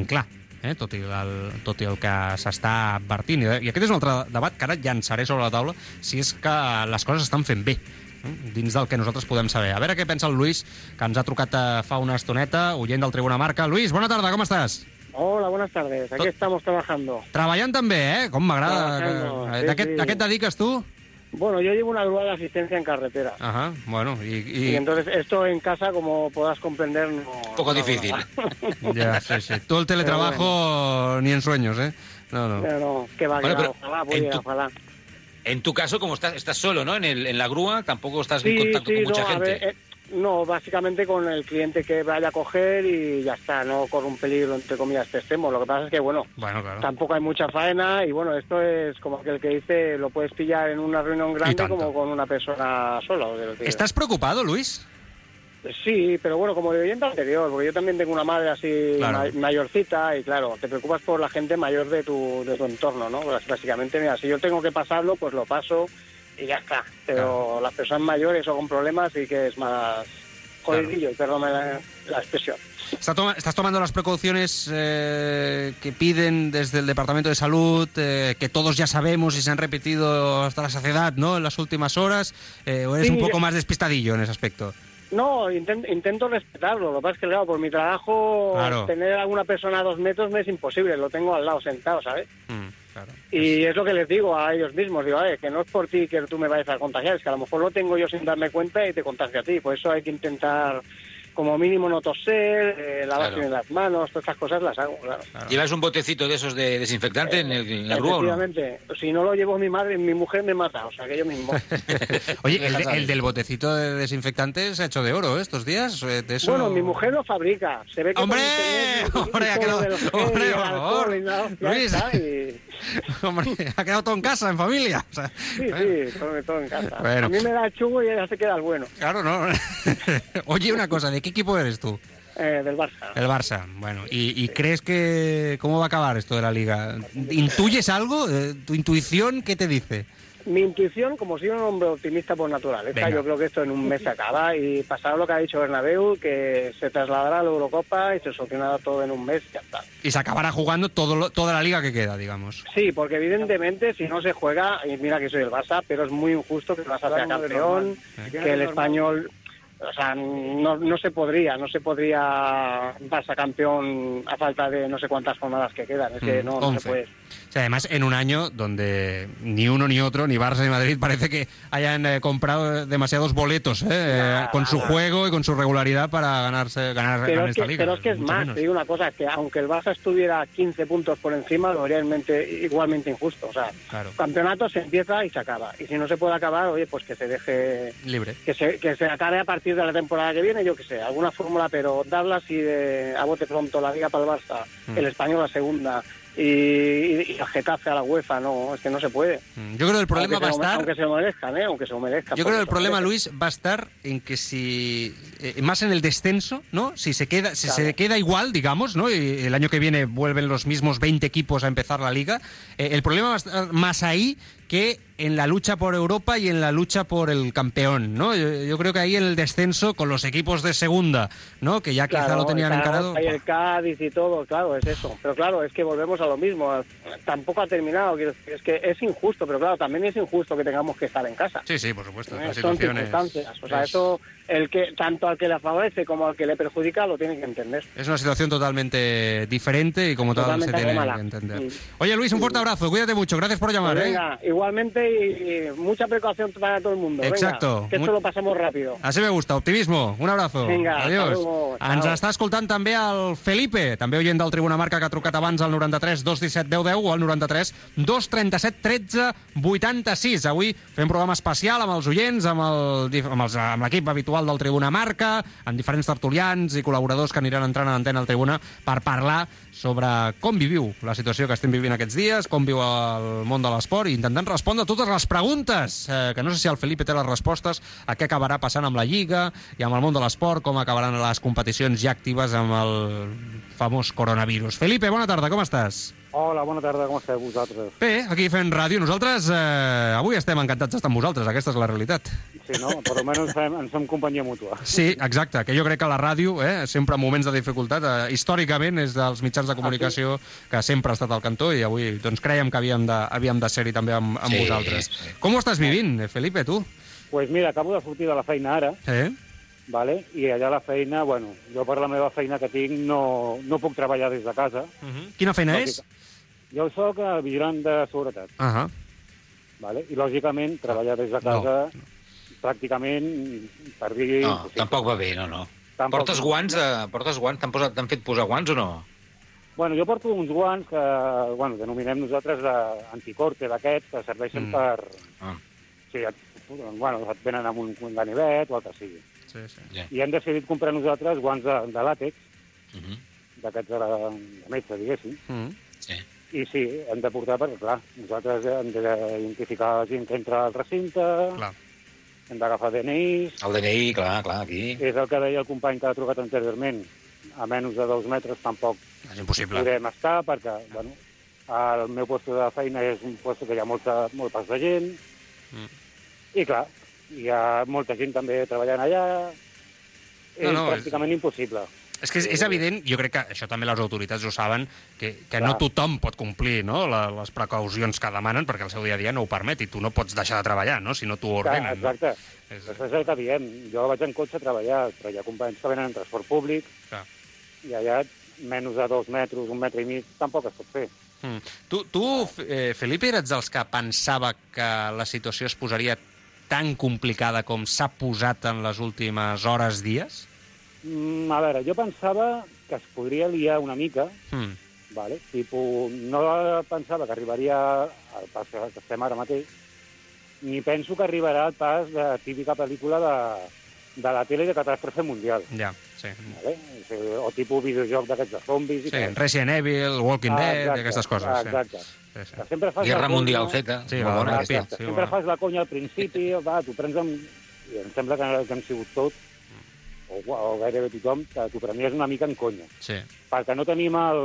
tan clar eh? tot, i el, tot i el que s'està advertint. I aquest és un altre debat que ara llançaré sobre la taula si és que les coses estan fent bé eh? dins del que nosaltres podem saber. A veure què pensa el Lluís, que ens ha trucat eh, fa una estoneta, oient del Tribuna Marca. Lluís, bona tarda, com estàs? Hola, buenas tardes. Aquí Tot- estamos trabajando. Treballant també, eh? Com m'agrada. Que- sí, D'aquest sí. dediques tu? Bueno, yo llevo una grúa de asistencia en carretera. Ajá, bueno, y... Y y... entonces esto en casa, como podrás comprender, no... Poco difícil. Ya, sí, sí. Tú el teletrabajo ni en sueños, ¿eh? No, no. No, no, que va, Bueno, que va, pero ojalá, pudiera, tu- ojalá. En tu caso, como estás, estás solo, ¿no? En, el, en la grúa, tampoco estás en contacto sí, con mucha no, a gente. ver, eh, no, básicamente con el cliente que vaya a coger y ya está, no con un peligro, entre comillas, que estemos. Lo que pasa es que, bueno, Bueno, claro. tampoco hay mucha faena y bueno, esto es como aquel que dice, lo puedes pillar en una reunión grande como con una persona sola. que- ¿Estás preocupado, Luis? Sí, pero bueno, como de oyente anterior, porque yo también tengo una madre así Claro. mayorcita y claro, te preocupas por la gente mayor de tu, de tu entorno, ¿no? Pues, básicamente, mira, si yo tengo que pasarlo, pues lo paso y ya está. Pero las personas mayores o con problemas sí que es más jodidillo, perdóname la, la expresión. Está toma- ¿Estás tomando las precauciones eh, que piden desde el Departamento de Salud, eh, que todos ya sabemos y se han repetido hasta la saciedad, ¿no? En las últimas horas, eh, ¿o eres Sí, un poco más despistadillo en ese aspecto? No, inten- intento respetarlo. Lo que pasa es que, claro, por mi trabajo, Claro. tener a alguna persona a dos metros me es imposible. Lo tengo al lado sentado, ¿sabes? Mm, claro. Y es lo que les digo a ellos mismos, digo, "Oye, que no es por ti que tú me vayas a contagiar, es que a lo mejor lo tengo yo sin darme cuenta y te contagio a ti. Por eso hay que intentar, como mínimo, no toser, eh, lavarse Claro. bien las manos, todas estas cosas las hago, claro. ¿Llevas un botecito de esos de desinfectante en, el, en la grúa o no? Efectivamente, si no lo llevo mi madre, mi mujer me mata, o sea, que yo mismo. Oye, el, de- el del botecito de desinfectante se ha hecho de oro ¿eh? estos días. eh, de eso- Bueno, mi mujer lo fabrica, se ve que... ¡Hombre! internet, ¡Hombre, del gel hombre, por favor! y Hombre, ha quedado todo en casa, en familia. O sea, Sí, sí, todo, todo en casa. Bueno. A mí me da el chungo y ya se queda el bueno, Claro, no. Oye, una cosa, ¿de qué equipo eres tú? eh, del Barça. El Barça. Bueno, ¿y, y crees que cómo va a acabar esto de la liga? ¿Intuyes algo? Eh, ¿Tu intuición qué te dice? Mi intuición, como soy un hombre optimista por naturaleza, Venga. yo creo que esto en un mes se acaba y pasará lo que ha dicho Bernabéu, que se trasladará a la Eurocopa y se solucionará todo en un mes y ya está. Y se acabará jugando todo lo- toda la liga que queda, digamos. Sí, porque evidentemente si no se juega, y mira que soy el Barça, pero es muy injusto que el Barça sea campeón, que el español... O sea, no, no se podría, no se podría Barça campeón a falta de no sé cuántas jornadas que quedan, es que no, se puede. O sea, además, en un año donde ni uno ni otro, ni Barça ni Madrid, parece que hayan eh, comprado demasiados boletos ¿eh? Con su juego y con su regularidad para ganarse ganar, Pero ganar es, que, esta liga. pero es que es más, menos. te digo una cosa, es que aunque el Barça estuviera 15 puntos por encima, lo vería igualmente, igualmente injusto. O sea, Claro. campeonato se empieza y se acaba. Y si no se puede acabar, oye, pues que se deje, Libre. que se, que se acabe a partir de la temporada que viene, yo que sé, alguna fórmula, pero darla así de, a bote pronto, la Liga para el Barça, Mm. el Español a segunda y, y, y el Getafe a la UEFA, no, es que no se puede. Mm, Yo creo que el problema aunque va a estar... Aunque se lo merezcan, ¿eh? Aunque se lo merezcan. Yo creo que el problema. Luis, va a estar en que si eh, más en el descenso, ¿no? Si se queda, si Claro. se queda igual, digamos, ¿no? Y el año que viene vuelven los mismos 20 equipos a empezar la liga. eh, el problema va a estar más ahí que en la lucha por Europa y en la lucha por el campeón, ¿no? Yo, yo creo que ahí en el descenso con los equipos de segunda, ¿no? Que ya quizá Claro, lo tenían encarado. Y el Cádiz y todo, claro, es eso. Pero claro, es que volvemos a lo mismo. Tampoco ha terminado. Es que es injusto, pero claro, también es injusto que tengamos que estar en casa. Sí, sí, por supuesto. Eh, Son circunstancias. O sea, es- eso, el que tanto al que le favorece como al que le perjudica, lo tiene que entender. Es una situación totalmente diferente y como tal se Totalmente tiene que entender. Mm. Oye Luis, un fuerte abrazo, cuídate mucho, gracias por llamar. Pues ¿eh? Venga, igualmente y, mucha precaución para todo el mundo. Venga, Exacto. que esto Mu- lo pasamos rápido. Així me gusta, optimismo. Un abrazo. Vinga, Adiós. luego. Ens està escoltant també el Felipe, també oient del Tribuna Marca, que ha trucat abans al 93 217 10 10 o al 93 237 13 86. Avui fem programa especial amb els oients, amb el dif- amb els- amb l'equip habitual del Tribuna Marca, amb diferents tertulians i col·laboradors que aniran entrant a l'antena al Tribuna per parlar sobre com viviu la situació que estem vivint aquests dies, com viu el món de l'esport i intentant respondre totes les preguntes, eh, que no sé si el Felipe té les respostes a què acabarà passant amb la Lliga i amb el món de l'esport, com acabaran les competicions ja actives amb el famós coronavirus. Felipe, bona tarda, com estàs? Hola, bona tarda, com esteu vosaltres? Bé, aquí fent ràdio. Nosaltres eh, avui estem encantats d'estar amb vosaltres, aquesta és la realitat. Sí, no? Per almenys ens fem, ens fem companyia mútua. Sí, exacte, que jo crec que la ràdio, eh, sempre en moments de dificultat, eh, històricament és dels mitjans de comunicació que sempre ha estat al cantó i avui doncs, creiem que havíem de, havíem de ser-hi també amb, amb Sí, vosaltres. sí. Com ho estàs vivint, eh, Felipe, tu? Doncs pues mira, acabo de sortir de la feina ara, Eh? vale? i allà la feina, bueno, jo per la meva feina que tinc no, no puc treballar des de casa. Uh -huh. Quina feina és? Jo sóc vigilant de seguretat, -huh. vale? i lògicament treballar des de casa pràcticament, per dir... No, impossible. tampoc va bé, no, no. Tampoc. Portes guants, eh, portes guants? T'han posat- fet posar guants o no? Bueno, jo porto uns guants que, bueno, denominem nosaltres eh, anticorte d'aquests, que serveixen Mm. mm. per... Ah, Sí, et, bueno, et venen amb un, ganivet o el que sigui. Sí, sí. ja. I hem decidit comprar nosaltres guants de, de làtex, Uh -huh. d'aquests de, la- de metge, diguéssim. Uh -huh. Sí. I sí, hem de portar, perquè clar, nosaltres hem d'identificar la gent que entra al recinte, Clar. hem d'agafar DNIs, El DNI, clar, clar, aquí. és el que deia el company que ha trucat anteriorment, a menys de dos metres tampoc És impossible. podem estar, perquè, bueno, el meu lloc de feina és un lloc que hi ha molta, molt pas de gent, Mm. i clar, hi ha molta gent també treballant allà, és No, no, és- pràcticament impossible. És que és, és evident, jo crec que això també les autoritats ho saben, que, que Clar. no tothom pot complir no, la, les precaucions que demanen perquè el seu dia a dia no ho permet i tu no pots deixar de treballar no, si no t'ho Clar, ordenen. No? exacte. És, Això és el que diem. Jo vaig en cotxe a treballar, però hi ha companys que venen en transport públic clar. i allà menys de dos metres, un metre i mig, tampoc es pot fer. Mm. Tu, tu eh, Felipe, eres dels que pensava que la situació es posaria tan complicada com s'ha posat en les últimes hores, dies? Mm, a veure, jo pensava que es podria liar una mica, Mm. vale? Tipo, no pensava que arribaria al pas que estem ara mateix, ni penso que arribarà al pas de típica pel·lícula de, de la tele de catàstrofe mundial, Ja, sí. vale? o tipus videojoc d'aquests de zombis i Sí, tal. Resident Evil, Walking Ah, Dead, exacte, i aquestes coses. ah, Sí. Exacte. Sí, sí. Que sempre fas Guerra la conya- Mundial Z. Sí, la bona. Exacte. Sí, Sempre bueno. fas la conya al principi, va, t'ho prens amb... I em sembla que, que hem sigut tot, o, o gairebé tothom, que t'ho prenies una mica en conya. Sí. Perquè no tenim el,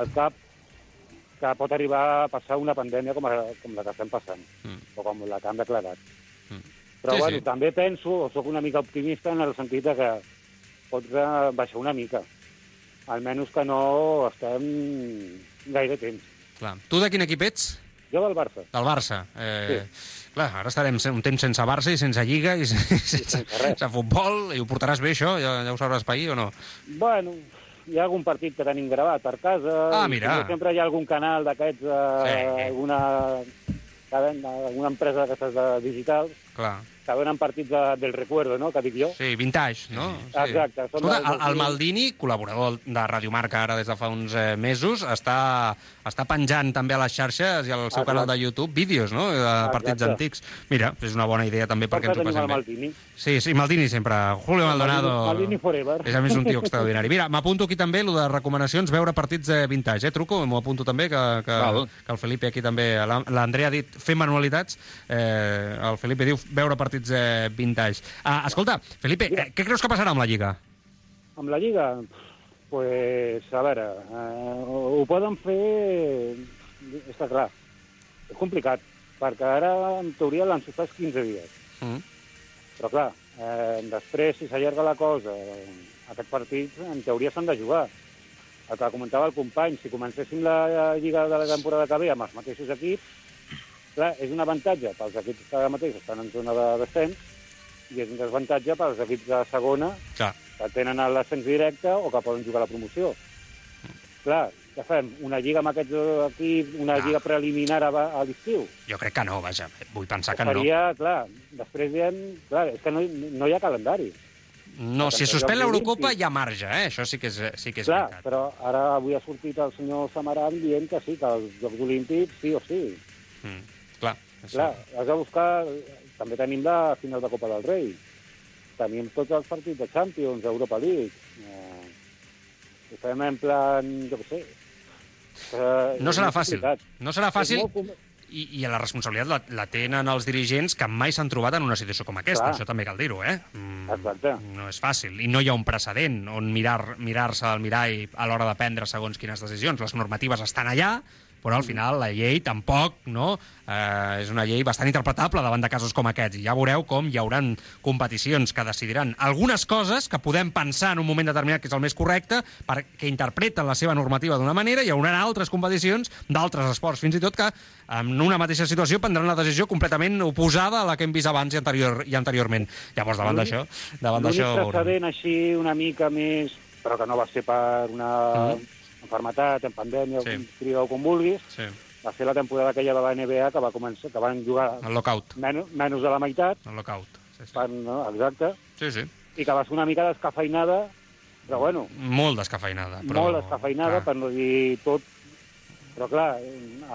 el cap que pot arribar a passar una pandèmia com, a, com la que estem passant, Mm. o com la que han declarat. Mm. Però, Sí, bueno, sí. també penso, o sóc una mica optimista en el sentit de que pot baixar una mica. Almenys que no estem gaire temps. Clar. Tu de quin equip ets? Jo del Barça. Del Barça. Eh, Clar, ara estarem un temps sense Barça i sense Lliga i sense, sense, res. sense futbol. I ho portaràs bé, això? Ja, ja ho sabràs pair o no? Bueno, hi ha algun partit que tenim gravat per casa. Ah, mira. Sempre hi ha algun canal d'aquests, eh, Sí. alguna, cadena, alguna empresa d'aquestes de digitals, Clar. Que donen partits de, del recuerdo, no?, que dic jo. Sí, vintage, no? Sí. Exacte, són Escolta, del el, el 2000. Maldini, col·laborador de Radio Marca ara des de fa uns eh, mesos, està, està penjant també a les xarxes i al seu Exacte. canal de YouTube vídeos, no?, de partits Exacte. antics. Mira, és una bona idea també perquè ens ho passem bé. Maldini. Sí, sí, Maldini sempre. Julio Maldonado... Maldini forever. És a més un tio extraordinari. Mira, m'apunto aquí també lo de recomanacions, veure partits eh, vintage, eh? Truco, m'ho apunto també, que, que, Val. que el Felipe aquí també... la- L'Andrea ha dit fer manualitats, eh, el Felipe diu veure partits eh, vintage. Ah, escolta, Felipe, eh, què creus que passarà amb la Lliga? Amb la Lliga, pues, a veure, eh, ho poden fer... Està clar, és complicat, perquè ara, en teoria, l'han suspès 15 dies. Mm. Però, clar, eh, després, si s'allarga la cosa, aquests partits, en teoria, s'han de jugar. El que comentava el company, si comencéssim la Lliga de la temporada que ve amb els mateixos equips, clar, és un avantatge pels equips que ara mateix estan en zona de descens i és un desavantatge pels equips de segona Clar, que tenen l'ascens directe o que poden jugar a la promoció. Clar, què fem? Una lliga amb aquests equips, una Ah. lliga preliminar a, a l'estiu? jo crec que no, vaja. Vull pensar que no. Faria, clar, després diem... Clar, és que no, no hi ha calendari. No, si suspèn l'Eurocopa hi ha marge, eh? Això sí que és, sí que és Clar, veritat. però ara avui ha sortit el senyor Samaran dient que sí, que els Jocs Olímpics sí o sí. Mm. Clar, has de buscar... També tenim la final de Copa del Rei. Tenim tots els partits de Champions, Europa League. Eh, ho fem en plan, jo què sé... Eh, No serà fàcil. No serà fàcil i, i la responsabilitat la, la tenen els dirigents que mai s'han trobat en una situació com aquesta. Clar. Això també cal dir-ho, eh? Mm, Exacte. No és fàcil. I no hi ha un precedent on mirar- mirar-se al mirall a l'hora de prendre segons quines decisions. Les normatives estan allà, però al final la llei tampoc no? eh, és una llei bastant interpretable davant de casos com aquests. I ja veureu com hi hauran competicions que decidiran algunes coses que podem pensar en un moment determinat que és el més correcte perquè interpreten la seva normativa d'una manera i hi haurà altres competicions d'altres esports, fins i tot que en una mateixa situació prendran una decisió completament oposada a la que hem vist abans i, anterior, i anteriorment. Llavors, davant d'això... L'únic veurem. precedent així una mica més, però que no va ser per una malaltia, en pandèmia, Sí. sí. digueu com vulguis, Sí, va ser la temporada aquella de la NBA que va començar, que van jugar el lockout. menys, menys de la meitat, El lockout. Sí, sí. van, no, exacte, sí, sí. i que va ser una mica descafeinada, però bueno, Molt descafeinada. Però... molt descafeinada, clar. per no dir tot. Però clar,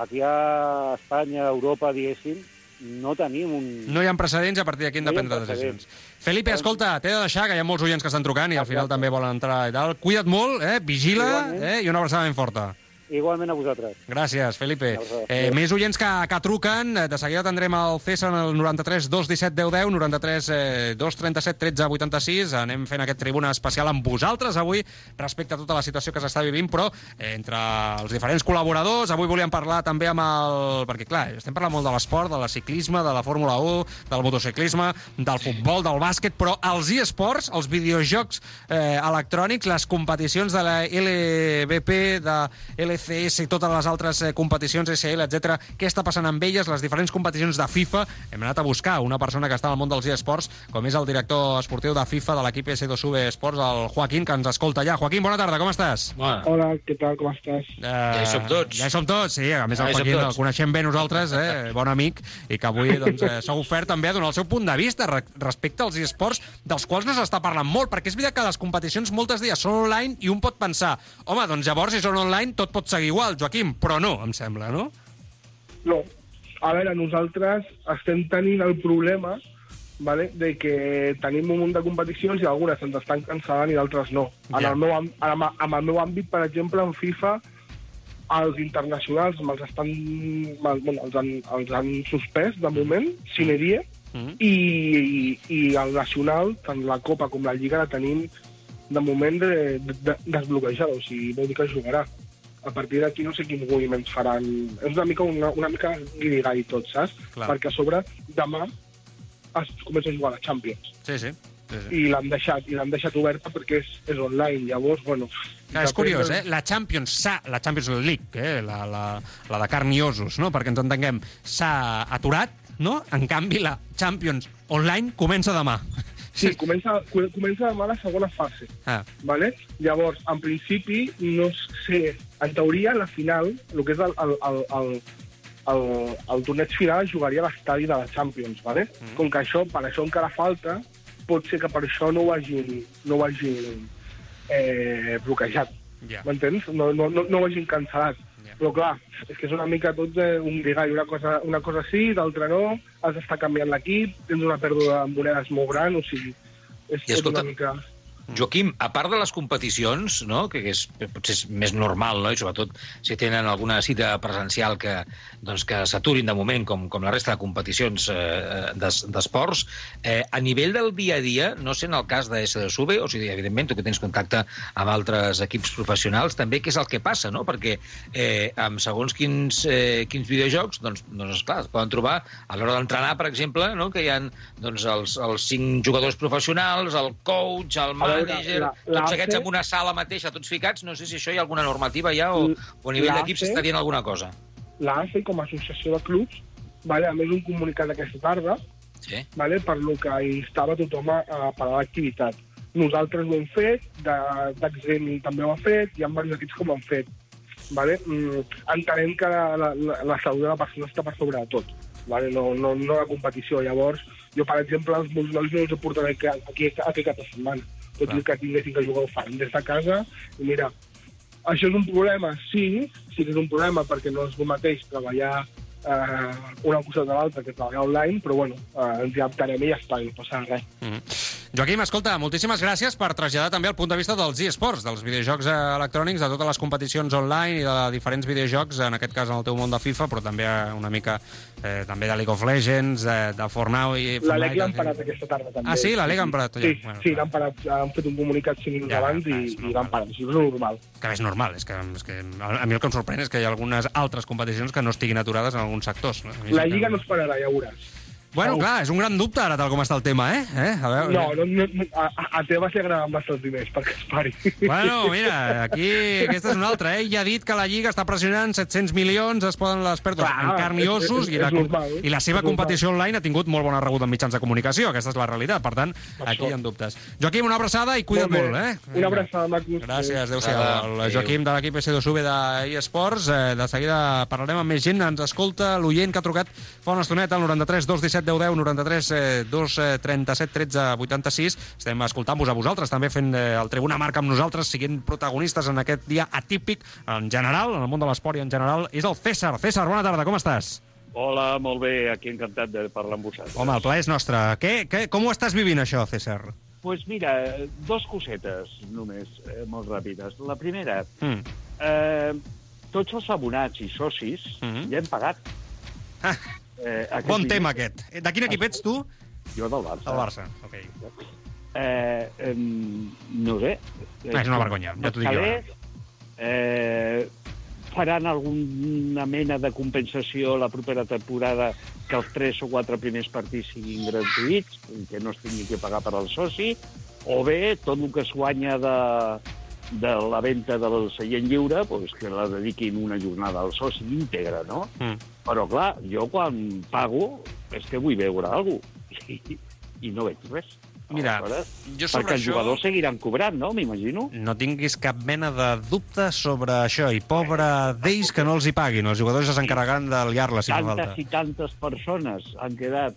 aquí a Espanya, a Europa, diguéssim, no tenim un... No hi ha precedents a partir d'aquí hem de No ha prendre decisions. Felipe, escolta, t'he de deixar, que hi ha molts oients que estan trucant i al final Exacte. també volen entrar i tal. Cuida't molt, eh? vigila Igualment. eh? i una abraçada ben forta. Igualment a vosaltres. Gràcies, Felipe. Gràcies. Eh, més oients que, que truquen. Eh, De seguida tindrem el César en el 93 217 10 10, 93 eh, 237 13 86. Anem fent aquest tribuna especial amb vosaltres avui respecte a tota la situació que s'està vivint, però eh, entre els diferents col·laboradors, avui volíem parlar també amb el... Perquè, clar, estem parlant molt de l'esport, de la ciclisme, de la Fórmula 1, del motociclisme, del futbol, del bàsquet, però els e-sports, els videojocs eh, electrònics, les competicions de la LVP, de LCS i totes les altres eh, competicions SL, etc. Què està passant amb elles, les diferents competicions de FIFA? Hem anat a buscar una persona que està al món dels eSports, com és el director esportiu de FIFA de l'equip S2V Esports, el Joaquín, que ens escolta ja. Joaquín, bona tarda, com estàs? Bueno, Hola, què tal, com estàs? Eh, Ja hi som tots. Ja hi som tots, sí. A més, Ja el Joaquín el coneixem bé nosaltres, eh? bon amic, i que avui doncs, eh, s'ha ofert també a donar el seu punt de vista re respecte als esports, dels quals no s'està parlant molt, perquè és veritat que les competicions moltes dies són online i un pot pensar, home, doncs llavors si són online tot pot seguir igual, Joaquim, però no, em sembla, no? No. A veure, nosaltres estem tenint el problema vale, de que tenim un munt de competicions i algunes ens estan cancel·lant i d'altres no. En, Ja. el meu, amb, amb el meu àmbit, per exemple, en FIFA, els internacionals me'ls estan, me'l- bueno, els, han, els han suspès de moment, sine die, Mm. i, i, i el nacional, tant la Copa com la Lliga, la tenim de moment de, de, desbloquejada, o sigui, vol dir que jugarà. A partir d'aquí no sé quins moviments faran. És una mica, una, una mica guirigall tot, saps? Clar. Perquè a sobre demà es comença a jugar a la Champions. Sí, sí. sí, sí. I l'han deixat, i l'han deixat oberta perquè és, és online. Llavors, bueno... Clar, és curiós, eh? La Champions la Champions League, eh? la, la, la de carn i ossos, no? perquè ens entenguem, s'ha aturat, no? En canvi, la Champions online comença demà. Sí, comença, cu- comença demà la segona fase. Ah, Vale? Llavors, en principi, no sé... En teoria, la final, el que és el, el, el, el, el, el torneig final es jugaria a l'estadi de la Champions, vale? Mm. Com que això, per això encara falta, pot ser que per això no ho hagin, no ho hagin eh, bloquejat. ja. M'entens? No, no, no, no ho hagin cancel·lat. Ja. Però clar, és que és una mica tot eh, un brigall. Una cosa, una cosa sí, l'altra no, has d'estar canviant l'equip, tens una pèrdua de monedes molt gran, o sigui... És, I escolta, és una mica... Joaquim, a part de les competicions, no? que és, potser és més normal, no? i sobretot si tenen alguna cita presencial que, doncs, que s'aturin de moment, com, com la resta de competicions eh, d'es- d'esports, eh, a nivell del dia a dia, no sé en el cas de SDSUB, o sigui, evidentment, tu que tens contacte amb altres equips professionals, també què és el que passa, no? perquè eh, amb segons quins, eh, quins videojocs, doncs, doncs esclar, es poden trobar a l'hora d'entrenar, per exemple, no? que hi ha doncs, els, els cinc jugadors professionals, el coach, el A la- tots aquests en una sala mateixa, tots ficats, no sé si això hi ha alguna normativa ja o, o a nivell d'equip s'està dient alguna cosa. l'AFE com a associació de clubs, vale, a més un comunicat aquesta tarda, Sí. vale, per lo que instava tothom a, a parar l'activitat. Nosaltres ho hem fet, de- d'Exem també ho ha fet, hi ha diversos equips que ho han fet. Vale? Mm, entenem que la, la, la, salut de la persona està per sobre de tot, vale? no, no, no la competició. Llavors, jo, per exemple, els meus nois no els portaré aquí, aquí, aquí cada setmana. Tot Clar. i que tinguessin que jugar ho fan des de casa. I mira, això és un problema? Sí, sí que és un problema perquè no és el mateix treballar eh, una cosa de l'altra que treballar online, però bueno, eh, ens hi adaptarem i ja està, no passa res. Mm -hmm. Joaquim, escolta, moltíssimes gràcies per traslladar també el punt de vista dels eSports, dels videojocs eh, electrònics, de totes les competicions online i de diferents videojocs, en aquest cas en el teu món de FIFA, però també una mica eh, també de League of Legends, eh, de Fortnite... i La Fortnite, l'han en fi. parat aquesta tarda, també. Ah, sí? La LEC han parat, Sí, ja. sí, Bueno, sí l'han parat, han fet un comunicat 5 minuts Ja, abans i, i l'han parat. Això és normal. Que és normal, és que, és que a mi el que em sorprèn és que hi ha algunes altres competicions que no estiguin aturades en alguns sectors. La Lliga no es pararà, ja ho veuràs. Bueno, clar, és un gran dubte ara tal com està el tema, eh? eh? A veure... No, no, no, a, a Tebas li agraden bastant els diners perquè es pari. Bueno, mira, aquí aquesta és una altra, eh? Ja ha dit que la Lliga està pressionant 700 milions, es poden les pèrdues Clar, en carn i és- ossos, és- i, la, és normal, i la seva és competició online ha tingut molt bona rebuda en mitjans de comunicació, aquesta és la realitat, per tant, aquí hi ha dubtes. Joaquim, una abraçada i cuida't molt, bé. eh? Una abraçada, macos. Gràcies, adéu-siau. Adéu. El Joaquim de l'equip S2V d'eSports. Eh, de seguida parlarem amb més gent. Ens escolta l'oient que ha trucat fa una estoneta al 93 217 10 10 93 eh, 237 13 86. Estem escoltant-vos a vosaltres, també fent eh, el Tribuna Marca amb nosaltres, siguent protagonistes en aquest dia atípic en general, en el món de l'esport i en general. És el César. César, bona tarda, com estàs? Hola, molt bé, aquí encantat de parlar amb vosaltres. Home, el plaer és nostre. Què, què, com ho estàs vivint, això, César? pues mira, dos cosetes només, eh, molt ràpides. La primera, Mm. eh, tots els abonats i socis Mhm. ja hem pagat. Ah, Eh, aquest bon tema, aquest. Eh, De quin equip ets, tu? Jo del Barça. El Barça. Ok. Eh, eh, no sé. Ah, és una vergonya, ja t'ho dic jo Eh, faran alguna mena de compensació la propera temporada que els tres o quatre primers partits siguin gratuïts que no es tingui que pagar per al soci, o bé tot el que es guanya de, de la venda del seient lliure pues, que la dediquin una jornada al soci íntegra, no? Mm. Però, clar, jo quan pago és que vull veure alguna cosa i, i no veig res. Mira, Aleshores, jo sobre perquè els això- jugadors seguiran cobrant, no? M'imagino. No tinguis cap mena de dubte sobre això. I pobre d'ells que no els hi paguin. Els jugadors ja s'encarregaran de liar-la, si fa falta. Tantes i tantes persones han quedat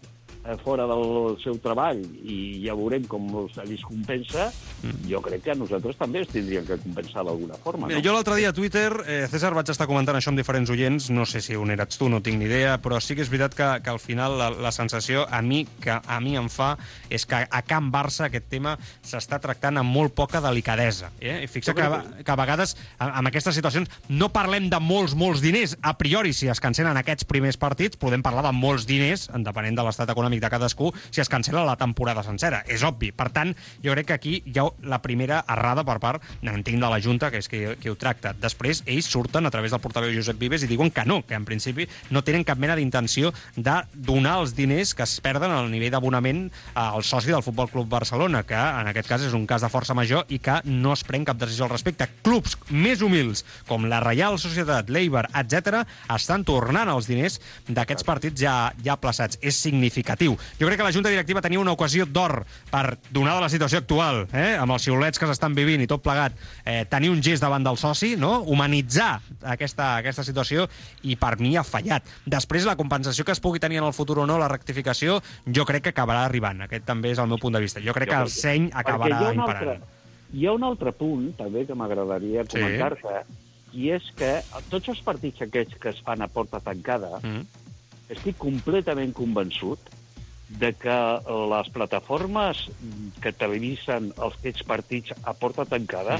fora del seu treball i ja veurem com se li compensa, Mm. jo crec que a nosaltres també ens tindrien que compensar d'alguna forma. Mira, no? jo l'altre dia a Twitter, eh, César, vaig estar comentant això amb diferents oients, no sé si on eres tu, no tinc ni idea, però sí que és veritat que, que al final la, la sensació a mi que a mi em fa és que a Can Barça aquest tema s'està tractant amb molt poca delicadesa. Eh? I fixa que, que a vegades amb aquestes situacions no parlem de molts, molts diners. A priori, si es cancelen aquests primers partits, podem parlar de molts diners, en depenent de l'estat econòmic de cadascú, si es cancela la temporada sencera. És obvi. Per tant, jo crec que aquí hi ha la primera errada per part, entenc, de la Junta, que és qui, qui ho tracta. Després, ells surten a través del portaveu Josep Vives i diuen que no, que en principi no tenen cap mena d'intenció de donar els diners que es perden al nivell d'abonament al soci del Futbol Club Barcelona, que en aquest cas és un cas de força major i que no es pren cap decisió al respecte. Clubs més humils, com la Reial Societat, l'Eibar, etc, estan tornant els diners d'aquests partits ja, ja plaçats. És significatiu. Jo crec que la Junta Directiva tenia una ocasió d'or per, donada la situació actual, eh, amb els xiulets que s'estan vivint i tot plegat, eh, tenir un gest davant del soci, no? humanitzar aquesta, aquesta situació, i per mi ha fallat. Després, la compensació que es pugui tenir en el futur o no, la rectificació, jo crec que acabarà arribant. Aquest també és el meu punt de vista. Jo crec Jo que el seny acabarà hi imparant. altre, hi ha un altre punt, també, que m'agradaria Sí. comentar-te, i és que tots els partits aquests que es fan a porta tancada, Mm. estic completament convençut de que les plataformes que televisen els aquests partits a porta tancada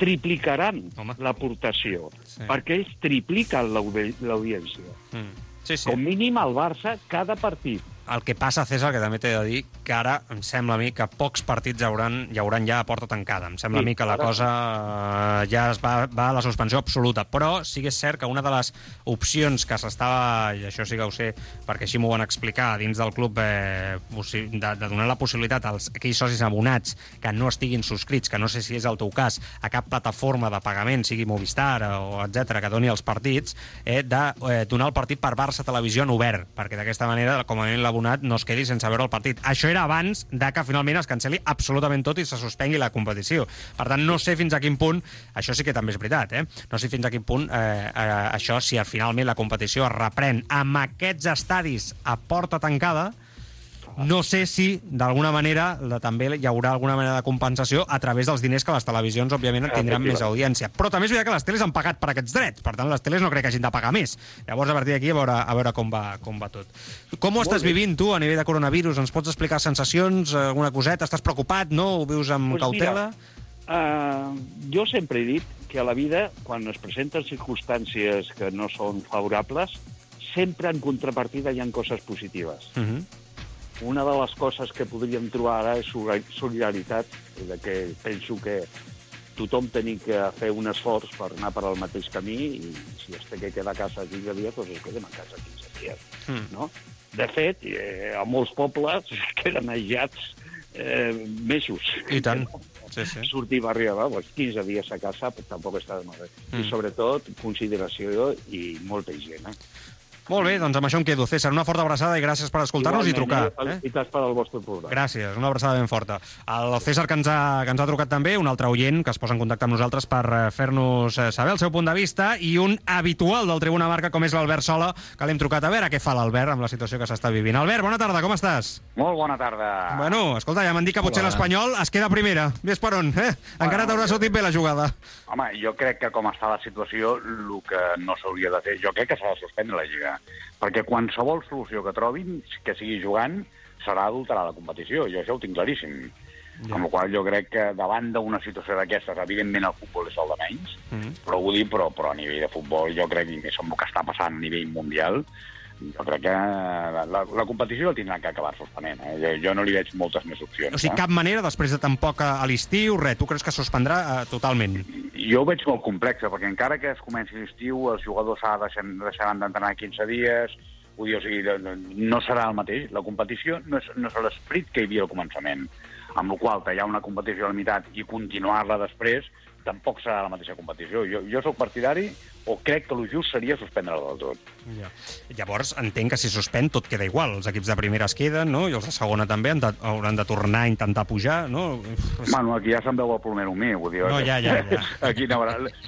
triplicaran l'aportació, Sí. perquè ells tripliquen l'audi- l'audiència. Mm. Sí, sí. Com mínim al Barça, cada partit. El que passa, César, que també t'he de dir que ara em sembla a mi que pocs partits hi hauran, hi hauran ja a porta tancada. Em sembla Sí, a mi que la ara cosa eh, ja es va, va a la suspensió absoluta. Però sí que és cert que una de les opcions que s'estava, i això sí que ho sé, perquè així m'ho van explicar, dins del club, eh, de, de donar la possibilitat als aquells socis abonats que no estiguin subscrits, que no sé si és el teu cas, a cap plataforma de pagament, sigui Movistar o etc que doni els partits, eh, de eh, donar el partit per Barça Televisió en obert, perquè d'aquesta manera, com a mínim l'abonat no es quedi sense veure el partit. Això era abans de que finalment es canceli absolutament tot i se suspengui la competició. Per tant, no sé fins a quin punt, això sí que també és veritat, eh? no sé fins a quin punt eh, eh, això, si finalment la competició es reprèn amb aquests estadis a porta tancada, No sé si, d'alguna manera, de, també hi haurà alguna manera de compensació a través dels diners que les televisions, òbviament, tindran més audiència. Però també és veritat que les teles han pagat per aquests drets, per tant, les teles no crec que hagin de pagar més. Llavors, a partir d'aquí, a veure, a veure com, va, com va tot. Com ho estàs vivint, tu, a nivell de coronavirus? Ens pots explicar sensacions, alguna coseta? Estàs preocupat, no? Ho vius amb Pues cautela? Uh, jo sempre he dit que a la vida, quan es presenten circumstàncies que no són favorables, sempre en contrapartida hi ha coses positives. Uh -huh. Una de les coses que podríem trobar ara és solidar- solidaritat, de que penso que tothom tenim que fer un esforç per anar per al mateix camí i si es té que quedar a casa 15 dies, doncs es quedem a casa 15 dies. Mm. No? De fet, eh, a molts pobles queden aïllats eh, mesos. I tant. Sí, sí. Sortir a arribar doncs, 15 dies a casa però tampoc està de bé. Mm. I sobretot, consideració i molta higiene. Molt bé, doncs amb això em quedo. César, una forta abraçada i gràcies per escoltar-nos i trucar. Igualment, Eh? Felicitats per al vostre programa. Gràcies, una abraçada ben forta. El César, que ens, ha, que ens ha trucat també, un altre oient que es posa en contacte amb nosaltres per eh, fer-nos eh, saber el seu punt de vista, i un habitual del Tribuna Marca, com és l'Albert Sola, que l'hem trucat a veure què fa l'Albert amb la situació que s'està vivint. Albert, bona tarda, com estàs? Molt bona tarda. Bueno, escolta, ja m'han dit que potser l'Espanyol es queda primera. Ves per on, eh? Encara t'haurà jo- sortit bé la jugada. Home, jo crec que com està la situació, el que no s'hauria de fer, jo crec que s'ha de suspendre la Lliga. Perquè qualsevol solució que trobin, que sigui jugant, serà adulterar la competició. Jo això ho tinc claríssim. Ja. Amb la qual jo crec que davant d'una situació d'aquestes, evidentment el futbol és el de menys, Mm. però vull dir, però, però a nivell de futbol jo crec, i més amb el que està passant a nivell mundial, jo crec que la, la, la competició la tindran que acabar suspenent. Eh? Jo, jo no li veig moltes més opcions. O sigui, eh? cap manera, després de tampoc a a l'estiu, res, tu creus que suspendrà eh, totalment? Jo ho veig molt complexa, perquè encara que es comenci l'estiu, els jugadors s'ha deixen, deixaran d'entrenar 15 dies, vull dir, o sigui, no, no serà el mateix. La competició no és, no és l'esperit que hi havia al començament, amb la qual tallar una competició a la meitat i continuar-la després tampoc serà la mateixa competició. Jo, jo sóc partidari o crec que el just seria suspendre-la del tot. Ja. Llavors, entenc que si suspèn tot queda igual. Els equips de primera es queden, no? I els de segona també han de, hauran de tornar a intentar pujar, no? Bueno, aquí ja se'n veu el plomero meu, vull dir... No, ja, ja, ja. Aquí, no,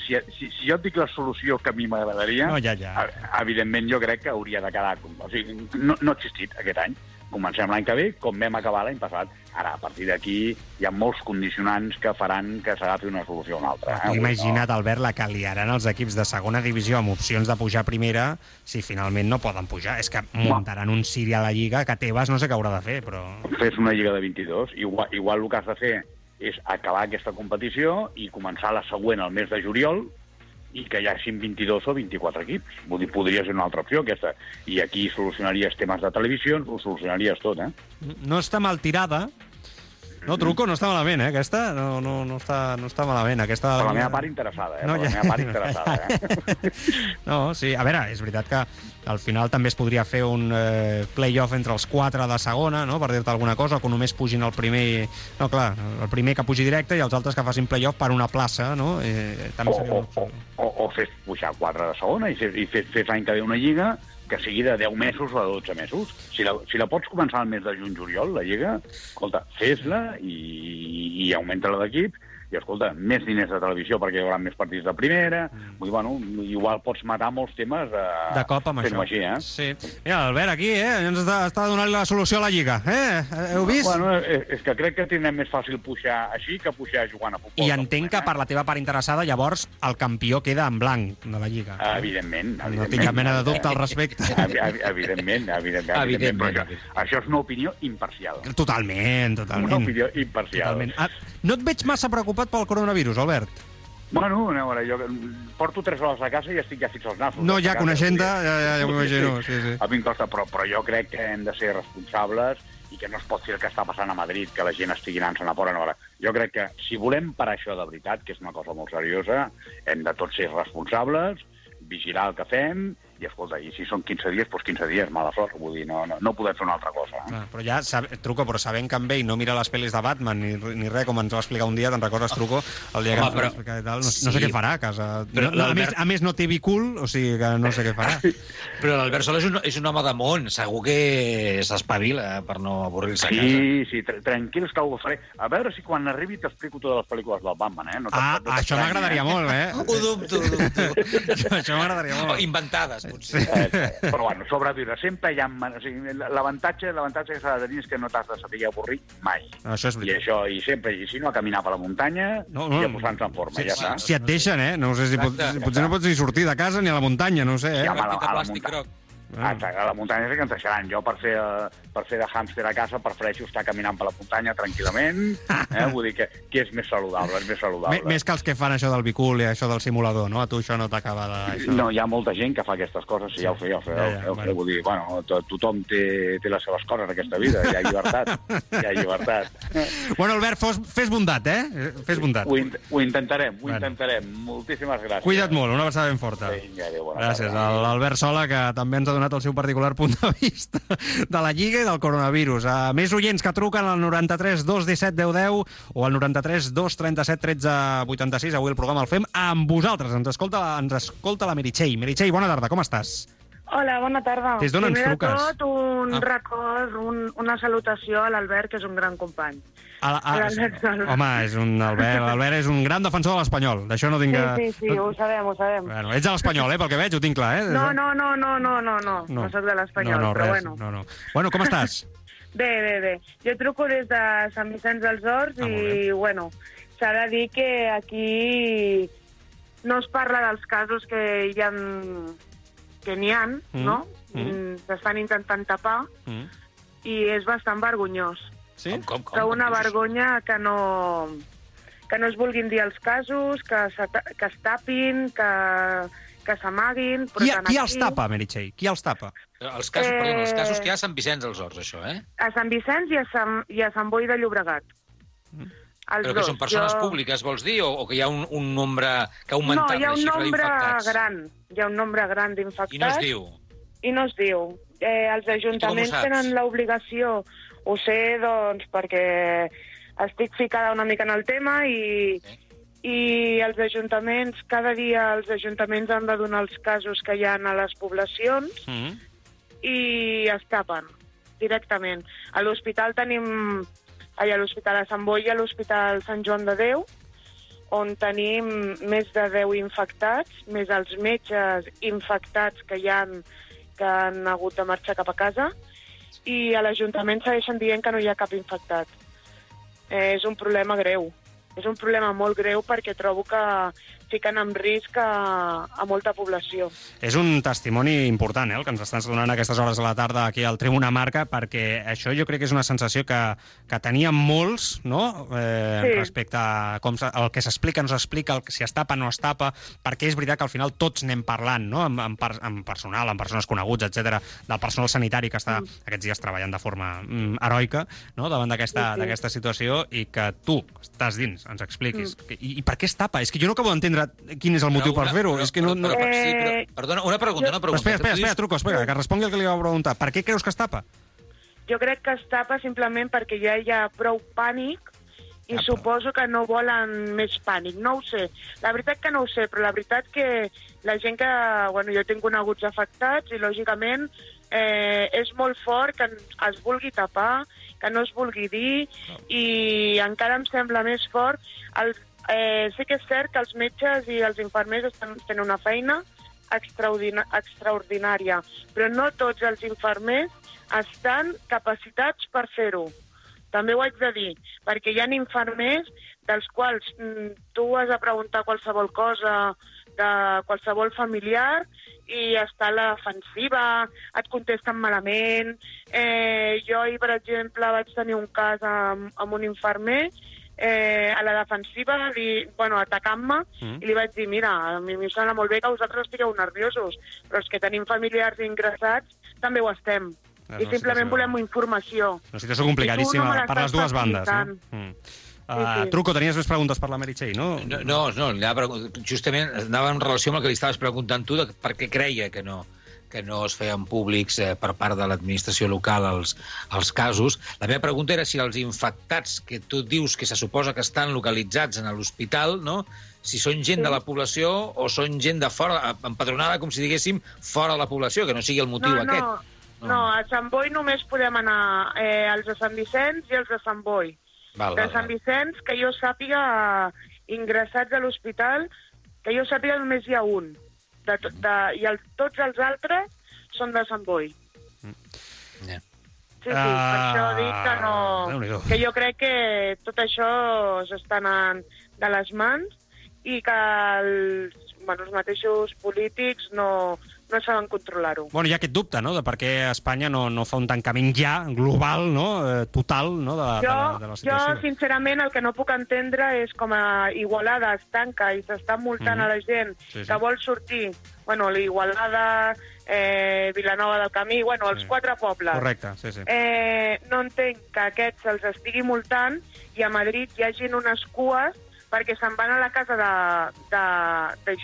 si, si, si jo et dic la solució que a mi m'agradaria, No, ja, ja. evidentment jo crec que hauria de quedar... O sigui, no, no ha existit aquest any. Comencem l'any que ve, com vam acabar l'any passat. Ara, a partir d'aquí, hi ha molts condicionants que faran que s'agafi una solució o una altra. Eh? imagina't, Albert, la que liaran els equips de segona divisió amb opcions de pujar a primera si finalment no poden pujar. És que muntaran un Siri a la Lliga que Tebas no sé què haurà de fer, però... Fes una lliga de 22. Igual, igual el que has de fer és acabar aquesta competició i començar la següent al mes de juliol i que hi hagin 22 o 24 equips. Vull dir, podria ser una altra opció, aquesta. I aquí solucionaries temes de televisió, ho solucionaries tot, eh? No està mal tirada. No, truco, no està malament, eh, aquesta? No, no, no, està, no està malament, aquesta... Per la meva part interessada, eh? No, per la ja- meva part interessada, eh? No, sí, a veure, és veritat que al final també es podria fer un eh, play-off entre els quatre de segona, no?, per dir-te alguna cosa, o que només pugin el primer... No, clar, el primer que pugi directe i els altres que facin play-off per una plaça, no? Eh, també o, seria o, una opció. o, o fes pujar quatre de segona i i fes, fes l'any que ve una lliga que sigui de 10 mesos o de 12 mesos. Si la, si la pots començar al mes de juny-juliol, la lliga, escolta, fes-la i, i augmenta-la d'equip i, escolta, més diners de televisió perquè hi haurà més partits de primera. Mm. Vull, bueno, igual pots matar molts temes eh, De cop amb això. així, eh? Sí. Mira, Albert, aquí, eh? Ens està, està donant la solució a la Lliga, eh? Heu vist? Bueno, és, és que crec que tindrem més fàcil pujar així que pujar jugant a futbol. I entenc moment, que eh? per la teva part interessada, llavors, el campió queda en blanc de la Lliga. Ah, Evidentment. No evidentment. tinc cap mena de dubte al respecte. Evi- evi- Evidentment, evidentment. evidentment. Evidentment. Però això, això és una opinió imparcial. Totalment, Una totalment. opinió imparcial. totalment. Ah, no et veig massa preocupat pel coronavirus, Albert. Bueno, a veure, jo porto 3 hores a casa i estic ja fix als nassos. No, ja dir. ja, ja, ja m'ho imagino. Sí, sí. A mi em costa, però, però jo crec que hem de ser responsables i que no es pot fer el que està passant a Madrid, que la gent estigui anant-se'n a fora. No, ara. jo crec que si volem parar això de veritat, que és una cosa molt seriosa, hem de tots ser responsables, vigilar el que fem, i escolta, i si són 15 dies, doncs 15 dies, mala sort, vull dir, no, no, no podem fer una altra cosa. Eh? Clar, però ja sab... truco, però sabent que amb ell no mira les pel·lis de Batman ni, ni res, com ens va explicar un dia, te'n recordes, truco, el dia que Home, ens va però- explicar i tal, no, no sí. sé què farà a casa. Però No, no, a, més, a més, no té bicul, o sigui que no sé què farà. Però l'Albert Sola és un, és un home de món. Segur que s'espavila per no avorrir-se a casa. Sí, sí, tra tranquils que ho faré. A veure si quan arribi t'explico totes les pel·lícules del Batman, eh? No Ah, no això m'agradaria eh? molt, eh? Ho dubto, ho dubto. això m'agradaria Oh, molt. inventades. Sí. Eh, però bueno, sobreviure. Sempre hi ha... O sigui, l'avantatge l'avantatge que s'ha de tenir és que no t'has de saber avorrir mai. Això és I veritat. això, i sempre, i si no, a caminar per la muntanya No, no, no. i a posar-nos en forma, Si, ja està. si, si et deixen, eh? No sé si, pot, Exacte. si potser no pots ni sortir de casa ni a la muntanya, no ho sé, eh? Ja, home, a la- a la muntanya. Ah, a la muntanya sí que ens deixaran. Jo, per fer, eh, per fer de hàmster a casa, prefereixo estar caminant per la muntanya tranquil·lament. Eh? Vull dir que, que és més saludable, és més saludable. M més que els que fan això del bicul i això del simulador, no? A tu això no t'acaba de... Això. No, hi ha molta gent que fa aquestes coses, sí, ja ho sé, ja ho sé, Ja, ja, bueno. vull dir, bueno, to tothom té, té les seves coses en aquesta vida, hi ha llibertat, hi ha llibertat. Bueno, Albert, fos, fes bondat, eh? Fes bondat. Ho, in ho intentarem, ho Bueno. intentarem. Moltíssimes gràcies. Cuida't molt, una abraçada ben forta. Vinga, adéu, bona Gràcies l'Albert Sola, que també ens ha donat el seu particular punt de vista de la Lliga del coronavirus. A més oients que truquen al 93 217 10 10 o al 93 237 13 86. Avui el programa el fem amb vosaltres. Ens escolta, ens escolta la Meritxell. Meritxell, bona tarda, com estàs? Hola, bona tarda. Des d'on ens truques? tot, un Ah. record, un, una salutació a l'Albert, que és un gran company. A, a, Sola. home, és un, Albert, l'Albert és un gran defensor de l'Espanyol. D'això no tinc... Sí, sí, sí, ho sabem, ho sabem. Bueno, ets de l'Espanyol, eh, pel que veig, ho tinc clar, eh? No, no, no, no, no, no, no, no, soc de l'Espanyol, no, no, però res, bueno. No, no. Bueno, com estàs? Bé, bé, bé. Jo truco des de Sant Vicenç dels Horts Ah, i, bueno, s'ha de dir que aquí no es parla dels casos que hi ha que n'hi ha, Mm, no? mm. Mm. S'estan intentant tapar Mm. i és bastant vergonyós. Sí? Com, com, com? Una com vergonya que no, que no es vulguin dir els casos, que, se, que es tapin, que, que s'amaguin... però Qui, qui aquí- els tapa, Meritxell? Qui els tapa? Els casos, eh... perdona, els casos Eh, que hi ha a Sant Vicenç dels Horts, això, eh? A Sant Vicenç i a Sant, i a Sant Boi de Llobregat. Els Però que dos. són persones Jo- públiques, vols dir? O, o que hi ha un, un nombre que ha No, augmentat hi ha la un xifra nombre d'infectats? gran. Hi ha un nombre gran d'infectats. I no es diu. I no es diu. Eh, els ajuntaments tenen l'obligació, ho sé, doncs, perquè estic ficada una mica en el tema i, i els ajuntaments, cada dia els ajuntaments han de donar els casos que hi ha a les poblacions Mm. i es tapen directament. A l'hospital tenim, a l'Hospital de Sant Boi i a l'Hospital Sant Joan de Déu, on tenim més de 10 infectats, més els metges infectats que hi han que han hagut de marxar cap a casa, i a l'Ajuntament segueixen dient que no hi ha cap infectat. Eh, és un problema greu. És un problema molt greu perquè trobo que fiquen en risc a, a molta població. És un testimoni important, eh, el que ens estàs donant a aquestes hores de la tarda aquí al Tribuna Marca, perquè això jo crec que és una sensació que, que teníem molts, no?, eh, Sí. respecte a com se, el que s'explica, no s'explica, el que- si es tapa, no es tapa, perquè és veritat que al final tots anem parlant, no?, amb, amb, per, amb personal, amb persones coneguts, etc del personal sanitari que està mm. aquests dies treballant de forma mm, heroica, no?, davant d'aquesta Sí, sí. situació, i que tu, que estàs dins, ens expliquis. Mm. I, I per què es tapa? És que jo no acabo d'entendre quin és el motiu Però per una- fer-ho. És que no... no... Però, però, sí, però, Eh, perdona, una pregunta, una Però pregunta. espera, espera, espera, truco, espera, que respongui el que li va preguntar. Per què creus que es tapa? Jo crec que es tapa simplement perquè ja hi ha prou pànic i Apa. suposo que no volen més pànic. No ho sé. La veritat que no ho sé, però la veritat que la gent que... Bueno, jo tinc coneguts afectats i, lògicament, eh, és molt fort que es vulgui tapar, que no es vulgui dir, i encara em sembla més fort... El, eh, sí que és cert que els metges i els infermers estan fent una feina extraordinària, però no tots els infermers estan capacitats per fer-ho. També ho haig de dir, perquè hi ha infermers dels quals mm, tu has de preguntar qualsevol cosa de qualsevol familiar i està a la defensiva, et contesten malament. Eh, jo ahir, per exemple, vaig tenir un cas amb, amb un infermer eh, a la defensiva, li, bueno, atacant-me, Mm. i li vaig dir, mira, a mi em sembla molt bé que vosaltres estigueu nerviosos, però els que tenim familiars ingressats també ho estem. És I una simplement situació- volem informació. Una situació complicadíssima I no per les dues bandes. No? facilitant. Mm. Uh, sí. Truco, tenies més preguntes per la Meritxell, no? No, no, no anava, justament anava en relació amb el que li estaves preguntant tu, de per què creia que no que no es feien públics eh, per part de l'administració local els, els casos. La meva pregunta era si els infectats que tu dius que se suposa que estan localitzats en l'hospital, no? si són gent Sí. de la població o són gent de fora, empadronada, com si diguéssim, fora de la població, que no sigui el motiu no, aquest. no, no, a Sant Boi només podem anar eh, els de Sant Vicenç i els de Sant Boi. Val, De val, Sant. Vicenç, que jo sàpiga, ingressats a l'hospital, que jo sàpiga només hi ha un. de, de, i el, tots els altres són de Sant Boi. Ja. Sí, sí, per això dic que no... Que jo crec que tot això s'està anant de les mans i que els, bueno, els mateixos polítics no, no saben controlar-ho. Bueno, hi ha aquest dubte, no?, de per què Espanya no, no fa un tancament ja, global, no?, eh, total, no?, de, de, Jo, la, de la jo, situació. sincerament, el que no puc entendre és com a Igualada es tanca i s'està multant Mhm. a la gent Sí, sí. que vol sortir, bueno, l'Igualada, eh, Vilanova del Camí, bueno, els Sí. quatre pobles. Correcte, sí, sí. Eh, no entenc que aquests se'ls estigui multant i a Madrid hi hagin unes cues perquè se'n van a la casa de- de- De-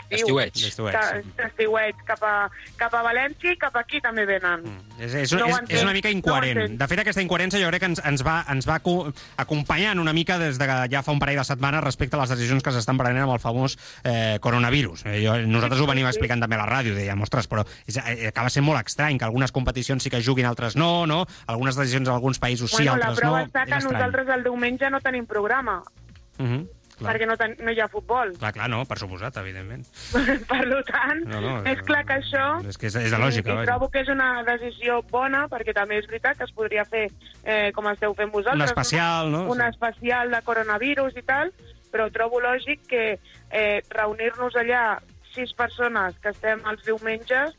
sí. D'estiueig, cap, a, cap a València i cap aquí també venen. Mm. És, és, No és, és una mica no incoherent. entenc. de fet, aquesta incoherència jo crec que ens, ens va, ens va aco- acompanyant una mica des de que ja fa un parell de setmanes respecte a les decisions que s'estan prenent amb el famós eh, coronavirus. Eh, jo, nosaltres ho venim explicant també a la ràdio, dèiem, ostres, però és, eh, acaba sent molt estrany que algunes competicions sí que juguin, altres no, no? Algunes decisions en alguns països sí, bueno, la altres prova no. està que nosaltres el diumenge no tenim programa, Uh -huh. Clar. perquè no, ten, no hi ha futbol. clar, clar, no, per suposat, evidentment. per tant, No, no, és clar que això... És que és, és de lògica. I, i trobo que és una decisió bona, perquè també és veritat que es podria fer, eh, com esteu fent vosaltres, Un especial, no? un Sí. especial de coronavirus i tal, però trobo lògic que eh, reunir-nos allà sis persones que estem els diumenges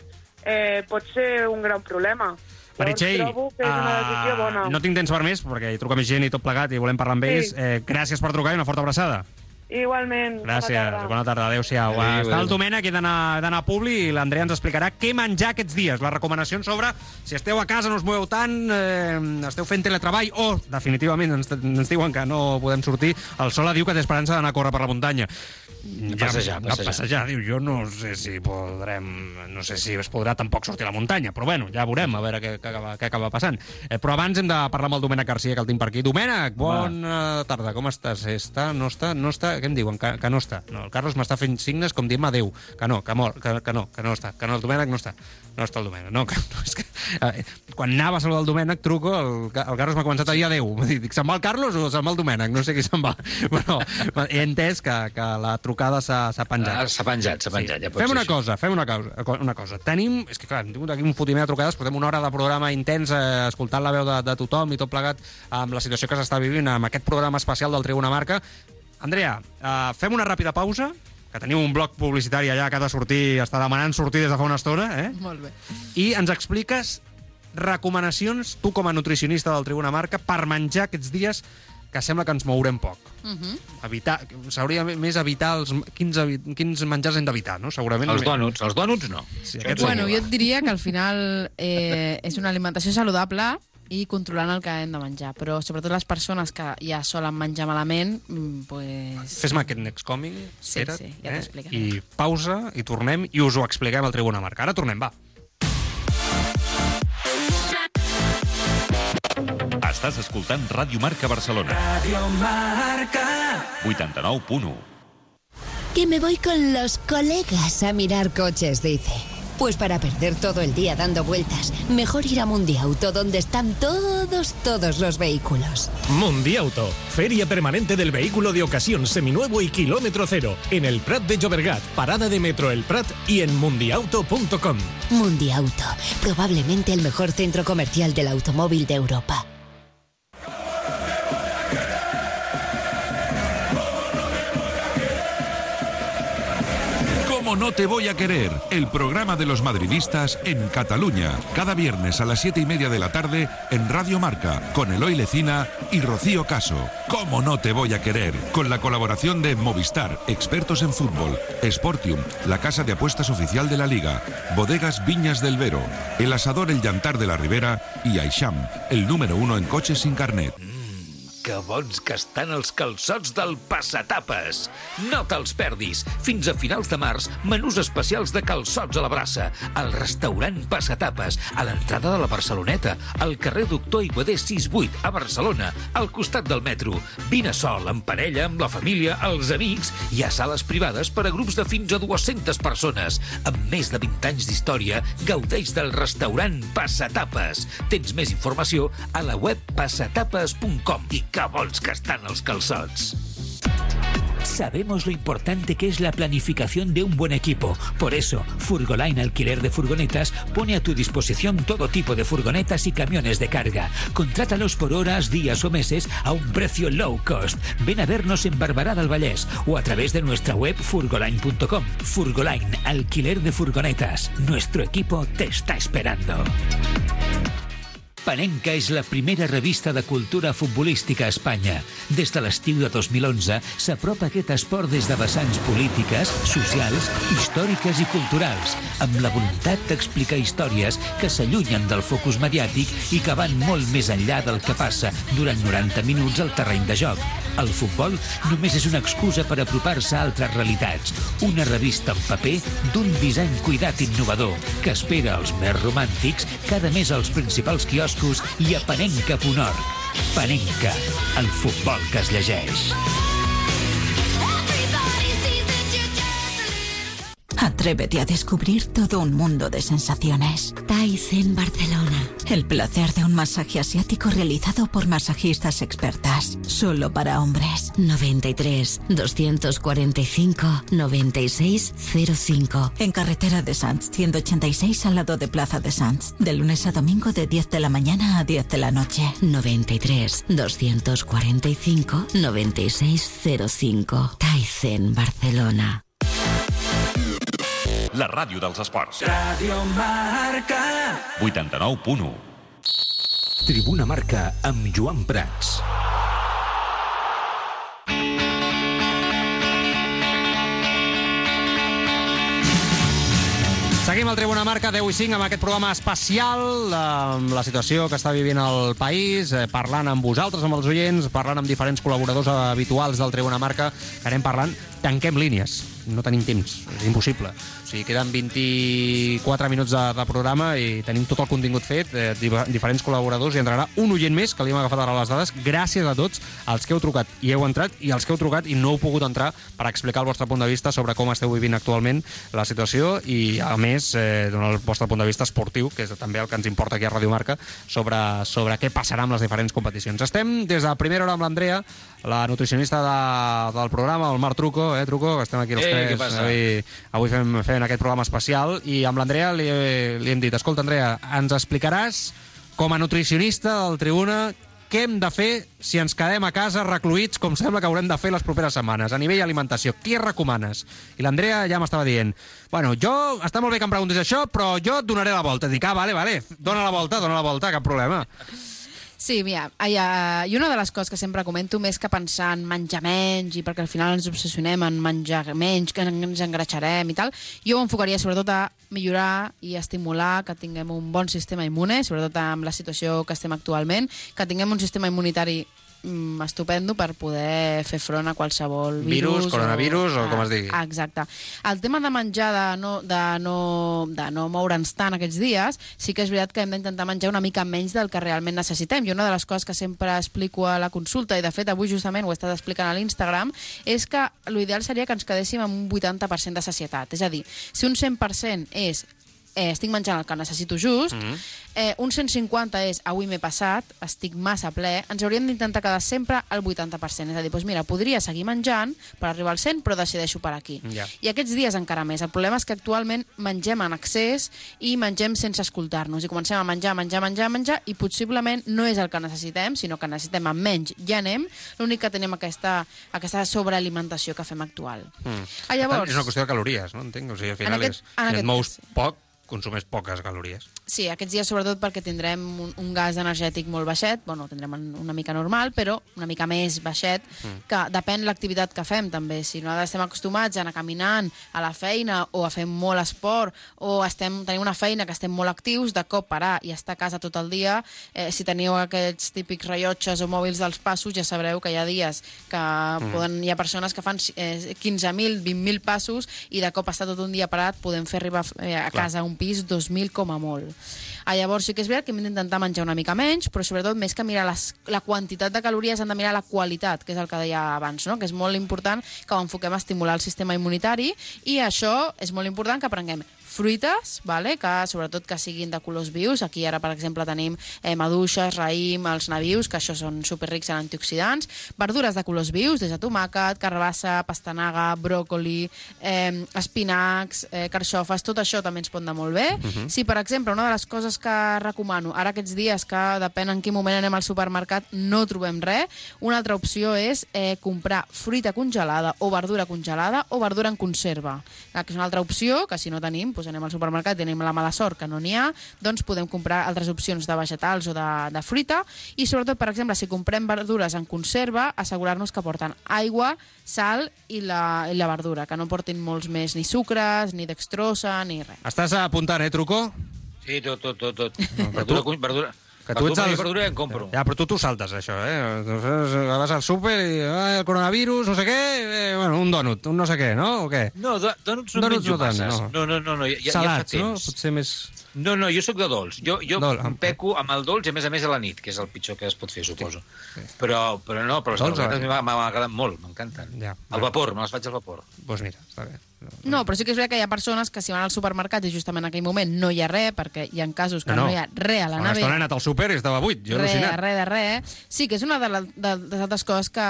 eh, pot ser un gran problema. Meritxell, ah, no tinc temps per més, perquè hi truca més gent i tot plegat i volem parlar amb Sí. ells. Eh, gràcies per trucar i una forta abraçada. Igualment. bona Gràcies, tarda. bona tarda, adéu-siau. Adéu, Està el. Domènec, he d'anar a Publi i l'Andrea ens explicarà què menjar aquests dies, les recomanacions sobre si esteu a casa, no us moveu tant, eh, esteu fent teletreball o, definitivament, ens, ens diuen que no podem sortir. El Sola diu que té esperança d'anar a córrer per la muntanya. passejar, a passejar. passejar. Diu, jo no sé si podrem... No sé si es podrà tampoc sortir a la muntanya, però bueno, ja veurem, a veure què, què, acaba, què acaba passant. Eh, però abans hem de parlar amb el Domènec Garcia, que el tinc per aquí. Domènec, bona tarda, com estàs? Està, no està, no està... Què em diuen? Que, que no està. No, el Carlos m'està fent signes com dient-me adéu. Que no, que, mor, que, que no, que no està. Que no, el Domènec no està. No està el Domènec. No, que, no és que, eh, quan anava a saludar el Domènec, truco, el, el Carlos m'ha començat a dir adéu. Dic, se'n va el Carlos o se'n va el Domènec? No sé qui se'n va. Però he entès que, que la trucada s'ha s'ha Ah, penjat. S'ha penjat, s'ha penjat. Ja pot Fem una cosa, fem una cosa, una cosa. Tenim, és que clar, hem tingut aquí un fotiment de trucades, portem una hora de programa intens, eh, escoltant la veu de, de tothom i tot plegat amb la situació que s'està vivint amb aquest programa especial del Tribuna Marca. Andrea, eh, fem una ràpida pausa, que tenim un bloc publicitari allà que ha de sortir, està demanant sortir des de fa una estona, eh? Molt bé. i ens expliques recomanacions, tu com a nutricionista del Tribuna Marca, per menjar aquests dies que sembla que ens mourem poc. Uh -huh. Evitar, s'hauria més evitar els, quins, quins menjars hem d'evitar, no? Segurament. Els dònuts, els dònuts no. Sí, aquests Bueno, jo et diria que al final eh, és una alimentació saludable i controlant el que hem de menjar. Però sobretot les persones que ja solen menjar malament, mm, pues... Fes-me aquest next coming, Sí, espera't, sí, ja t'explicaré. I pausa, i tornem, i us ho expliquem al Tribuna Marca. Ara tornem, va. Estàs escoltant Ràdio Marca Barcelona. Ràdio Marca. 89.1. Que me voy con los colegas a mirar coches, dice. Pues para perder todo el día dando vueltas, mejor ir a Mundiauto, donde están todos, todos los vehículos. Mundiauto, feria permanente del vehículo de ocasión seminuevo y kilómetro cero, en el Prat de Llobregat, parada de metro El Prat y en mundiauto.com. Mundiauto, probablemente el mejor centro comercial del automóvil de Europa. ¿Cómo no te voy a querer? El programa de los madridistas en Cataluña. Cada viernes a las siete y media de la tarde en Radio Marca con Eloy Lecina y Rocío Caso. ¿Cómo no te voy a querer? Con la colaboración de Movistar, expertos en fútbol, Sportium, la casa de apuestas oficial de la Liga, Bodegas Viñas del Vero, El Asador El Llantar de la Ribera y Aisham, el número uno en coches sin carnet. Que bons que estan els calçots del Passatapes. No te'ls perdis. Fins a finals de març, menús especials de calçots a la brassa. Al restaurant Passatapes, a l'entrada de la Barceloneta, al carrer Doctor Iguader 68, a Barcelona, al costat del metro. Vine sol, en parella, amb la família, els amics. Hi ha sales privades per a grups de fins a 200 persones. Amb més de 20 anys d'història, gaudeix del restaurant Passatapes. Tens més informació a la web passatapes.com. I que vols que. Sabemos lo importante que es la planificación de un buen equipo. Por eso, Furgoline Alquiler de Furgonetas pone a tu disposición todo tipo de furgonetas y camiones de carga. Contrátalos por horas, días o meses a un precio low cost. Ven a vernos en Barbará del Vallès o a través de nuestra web furgoline.com. Furgoline Alquiler de Furgonetas. Nuestro equipo te está esperando. Panenca és la primera revista de cultura futbolística a Espanya. Des de l'estiu de 2011 s'apropa aquest esport des de vessants polítiques, socials, històriques i culturals, amb la voluntat d'explicar històries que s'allunyen del focus mediàtic i que van molt més enllà del que passa durant 90 minuts al terreny de joc. El futbol només és una excusa per apropar-se a altres realitats. Una revista en paper d'un disseny cuidat innovador que espera els més romàntics cada mes als principals quioscos i a panenca.org. Panenca, el futbol que es llegeix. Atrévete a descubrir todo un mundo de sensaciones. Tyson Barcelona. El placer de un masaje asiático realizado por masajistas expertas. Solo para hombres. 93 245 9605. En carretera de Sanz, 186 al lado de Plaza de Sanz. De lunes a domingo de 10 de la mañana a 10 de la noche. 93 245 9605. Tyson Barcelona. La ràdio dels esports. Radio Marca. 89.1. Tribuna Marca amb Joan Prats. Seguim al Tribuna Marca 10 i 5 amb aquest programa especial amb la situació que està vivint el país, eh, parlant amb vosaltres, amb els oients, parlant amb diferents col·laboradors habituals del Tribuna Marca, que anem parlant, tanquem línies, no tenim temps, és impossible. O sigui, queden 24 minuts de, de programa i tenim tot el contingut fet, eh, diferents col·laboradors, i entrarà un oient més, que li hem agafat ara les dades, gràcies a tots els que heu trucat i heu entrat, i els que heu trucat i no heu pogut entrar per explicar el vostre punt de vista sobre com esteu vivint actualment la situació i, a més, eh, donar el vostre punt de vista esportiu, que és també el que ens importa aquí a Radio Marca, sobre, sobre què passarà amb les diferents competicions. Estem des de primera hora amb l'Andrea, la nutricionista de, del programa, el Marc Truco, eh, Truco, estem aquí els Eh, tres. Què passa? Avui, avui fem, fem aquest programa especial i amb l'Andrea li, li hem dit, escolta, Andrea, ens explicaràs com a nutricionista del Tribuna què hem de fer si ens quedem a casa recluïts, com sembla que haurem de fer les properes setmanes, a nivell alimentació. Què recomanes? I l'Andrea ja m'estava dient, bueno, jo, està molt bé que em preguntis això, però jo et donaré la volta. Dic, ah, vale, vale, dona la volta, dona la volta, cap problema. Sí, mira, ai, uh, i una de les coses que sempre comento, més que pensar en menjar menys i perquè al final ens obsessionem en menjar menys, que ens engratxarem i tal, jo ho enfocaria sobretot a millorar i estimular que tinguem un bon sistema immune, sobretot amb la situació que estem actualment, que tinguem un sistema immunitari mm, estupendo per poder fer front a qualsevol virus. Virus, coronavirus o com es digui. Ah, Exacte. El tema de menjar, de no, de no, de no moure'ns tant aquests dies, sí que és veritat que hem d'intentar menjar una mica menys del que realment necessitem. I una de les coses que sempre explico a la consulta, i de fet avui justament ho he estat explicant a l'Instagram, és que l'ideal seria que ens quedéssim amb un 80% de sacietat. És a dir, si un 100% és eh, estic menjant el que necessito just, mm -hmm. Eh, un 150 és avui m'he passat, estic massa ple, ens hauríem d'intentar quedar sempre al 80%. És a dir, doncs mira, podria seguir menjant per arribar al 100, però decideixo per aquí. Ja. I aquests dies encara més. El problema és que actualment mengem en excés i mengem sense escoltar-nos. I comencem a menjar, menjar, menjar, menjar, i possiblement no és el que necessitem, sinó que necessitem amb menys. Ja anem. L'únic que tenim aquesta, aquesta sobrealimentació que fem actual. Mm. Ah, llavors- És una qüestió de calories, no? Entenc. O sigui, al final En aquest- és... en Si et mous cas, poc, consumeix poques calories. Sí, aquests dies sobretot perquè tindrem un, un gas energètic molt baixet, bueno, tindrem una mica normal, però una mica més baixet, Mm. que depèn l'activitat que fem també. Si no estem acostumats a anar caminant a la feina o a fer molt esport o estem, tenim una feina que estem molt actius, de cop parar i estar a casa tot el dia, eh, si teniu aquests típics rellotges o mòbils dels passos, ja sabreu que hi ha dies que Mm. poden, hi ha persones que fan eh, 15.000, 20.000 passos i de cop estar tot un dia parat podem fer arribar eh, a Clar. casa un pis 2.000 com a molt. Ah, llavors sí que és veritat que hem d'intentar menjar una mica menys, però sobretot més que mirar les, la quantitat de calories hem de mirar la qualitat, que és el que deia abans, no? que és molt important que ho enfoquem a estimular el sistema immunitari i això és molt important que prenguem fruites, vale? que sobretot que siguin de colors vius. Aquí ara, per exemple, tenim eh, maduixes, raïm, els navius, que això són superrics en antioxidants. Verdures de colors vius, des de tomàquet, carbassa, pastanaga, bròcoli, eh, espinacs, eh, carxofes, tot això també ens pot anar molt bé. Mhm. Si, per exemple, una de les coses que recomano, ara aquests dies que depèn en quin moment anem al supermercat, no trobem res, una altra opció és eh, comprar fruita congelada o verdura congelada o verdura en conserva. Que és una altra opció, que si no tenim, doncs anem al supermercat i tenim la mala sort que no n'hi ha, doncs podem comprar altres opcions de vegetals o de, de fruita i sobretot, per exemple, si comprem verdures en conserva, assegurar-nos que porten aigua, sal i la, i la verdura, que no portin molts més ni sucres, ni dextrosa, ni res. Estàs apuntant, eh, Truco? Sí, tot, tot, tot. tot. verdura, tu- verdura, Que tu ets el... verdura en compro. Ja, però tu t'ho saltes, això, eh? Tu vas al súper i ah, el coronavirus, no sé què, eh, bueno, un dònut, un no sé què, no? O què? No, donuts no Donuts menjo no tant, masses. no. No, no, no, no ja, ja Salats, fa no? temps. Potser més... No, no, jo sóc de dolç. Jo, jo Dol, ah, peco amb el dolç i, a més a més, a la nit, que és el pitjor que es pot fer, suposo. Però, però no, però les Dolç, croquetes eh? m'ha- m'ha agradat molt, m'encanten. Ja. Al vapor, me les faig al vapor. Doncs pues mira, està bé. No, però sí que és veritat que hi ha persones que si van al supermercat i justament en aquell moment no hi ha res, perquè hi ha casos que no, hi ha res a la estona he nevera. anat al súper i estava buit, jo he Res, al·lucinat. res de res. Sí, que és una de, la, de, de les altres coses que,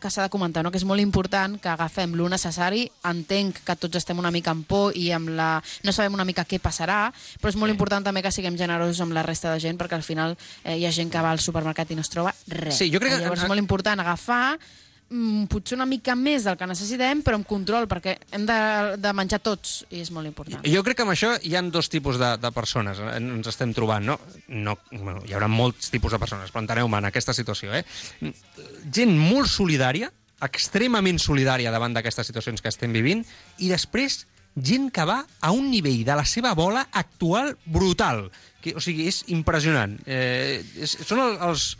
que s'ha de comentar, no? que és molt important que agafem lo necessari. Entenc que tots estem una mica en por i amb la... no sabem una mica què passarà, però és molt important també que siguem generosos amb la resta de gent, perquè al final eh, hi ha gent que va al supermercat i no es troba res. Sí, jo crec que- Llavors és molt important agafar mm, potser una mica més del que necessitem, però amb control, perquè hem de, de menjar tots, i és molt important. Jo crec que amb això hi ha dos tipus de, de persones, eh, ens estem trobant, no? no bueno, hi haurà molts tipus de persones, però enteneu-me en aquesta situació, eh? Gent molt solidària, extremament solidària davant d'aquestes situacions que estem vivint, i després gent que va a un nivell de la seva bola actual brutal. Que, o sigui, és impressionant. Eh, és, són el, els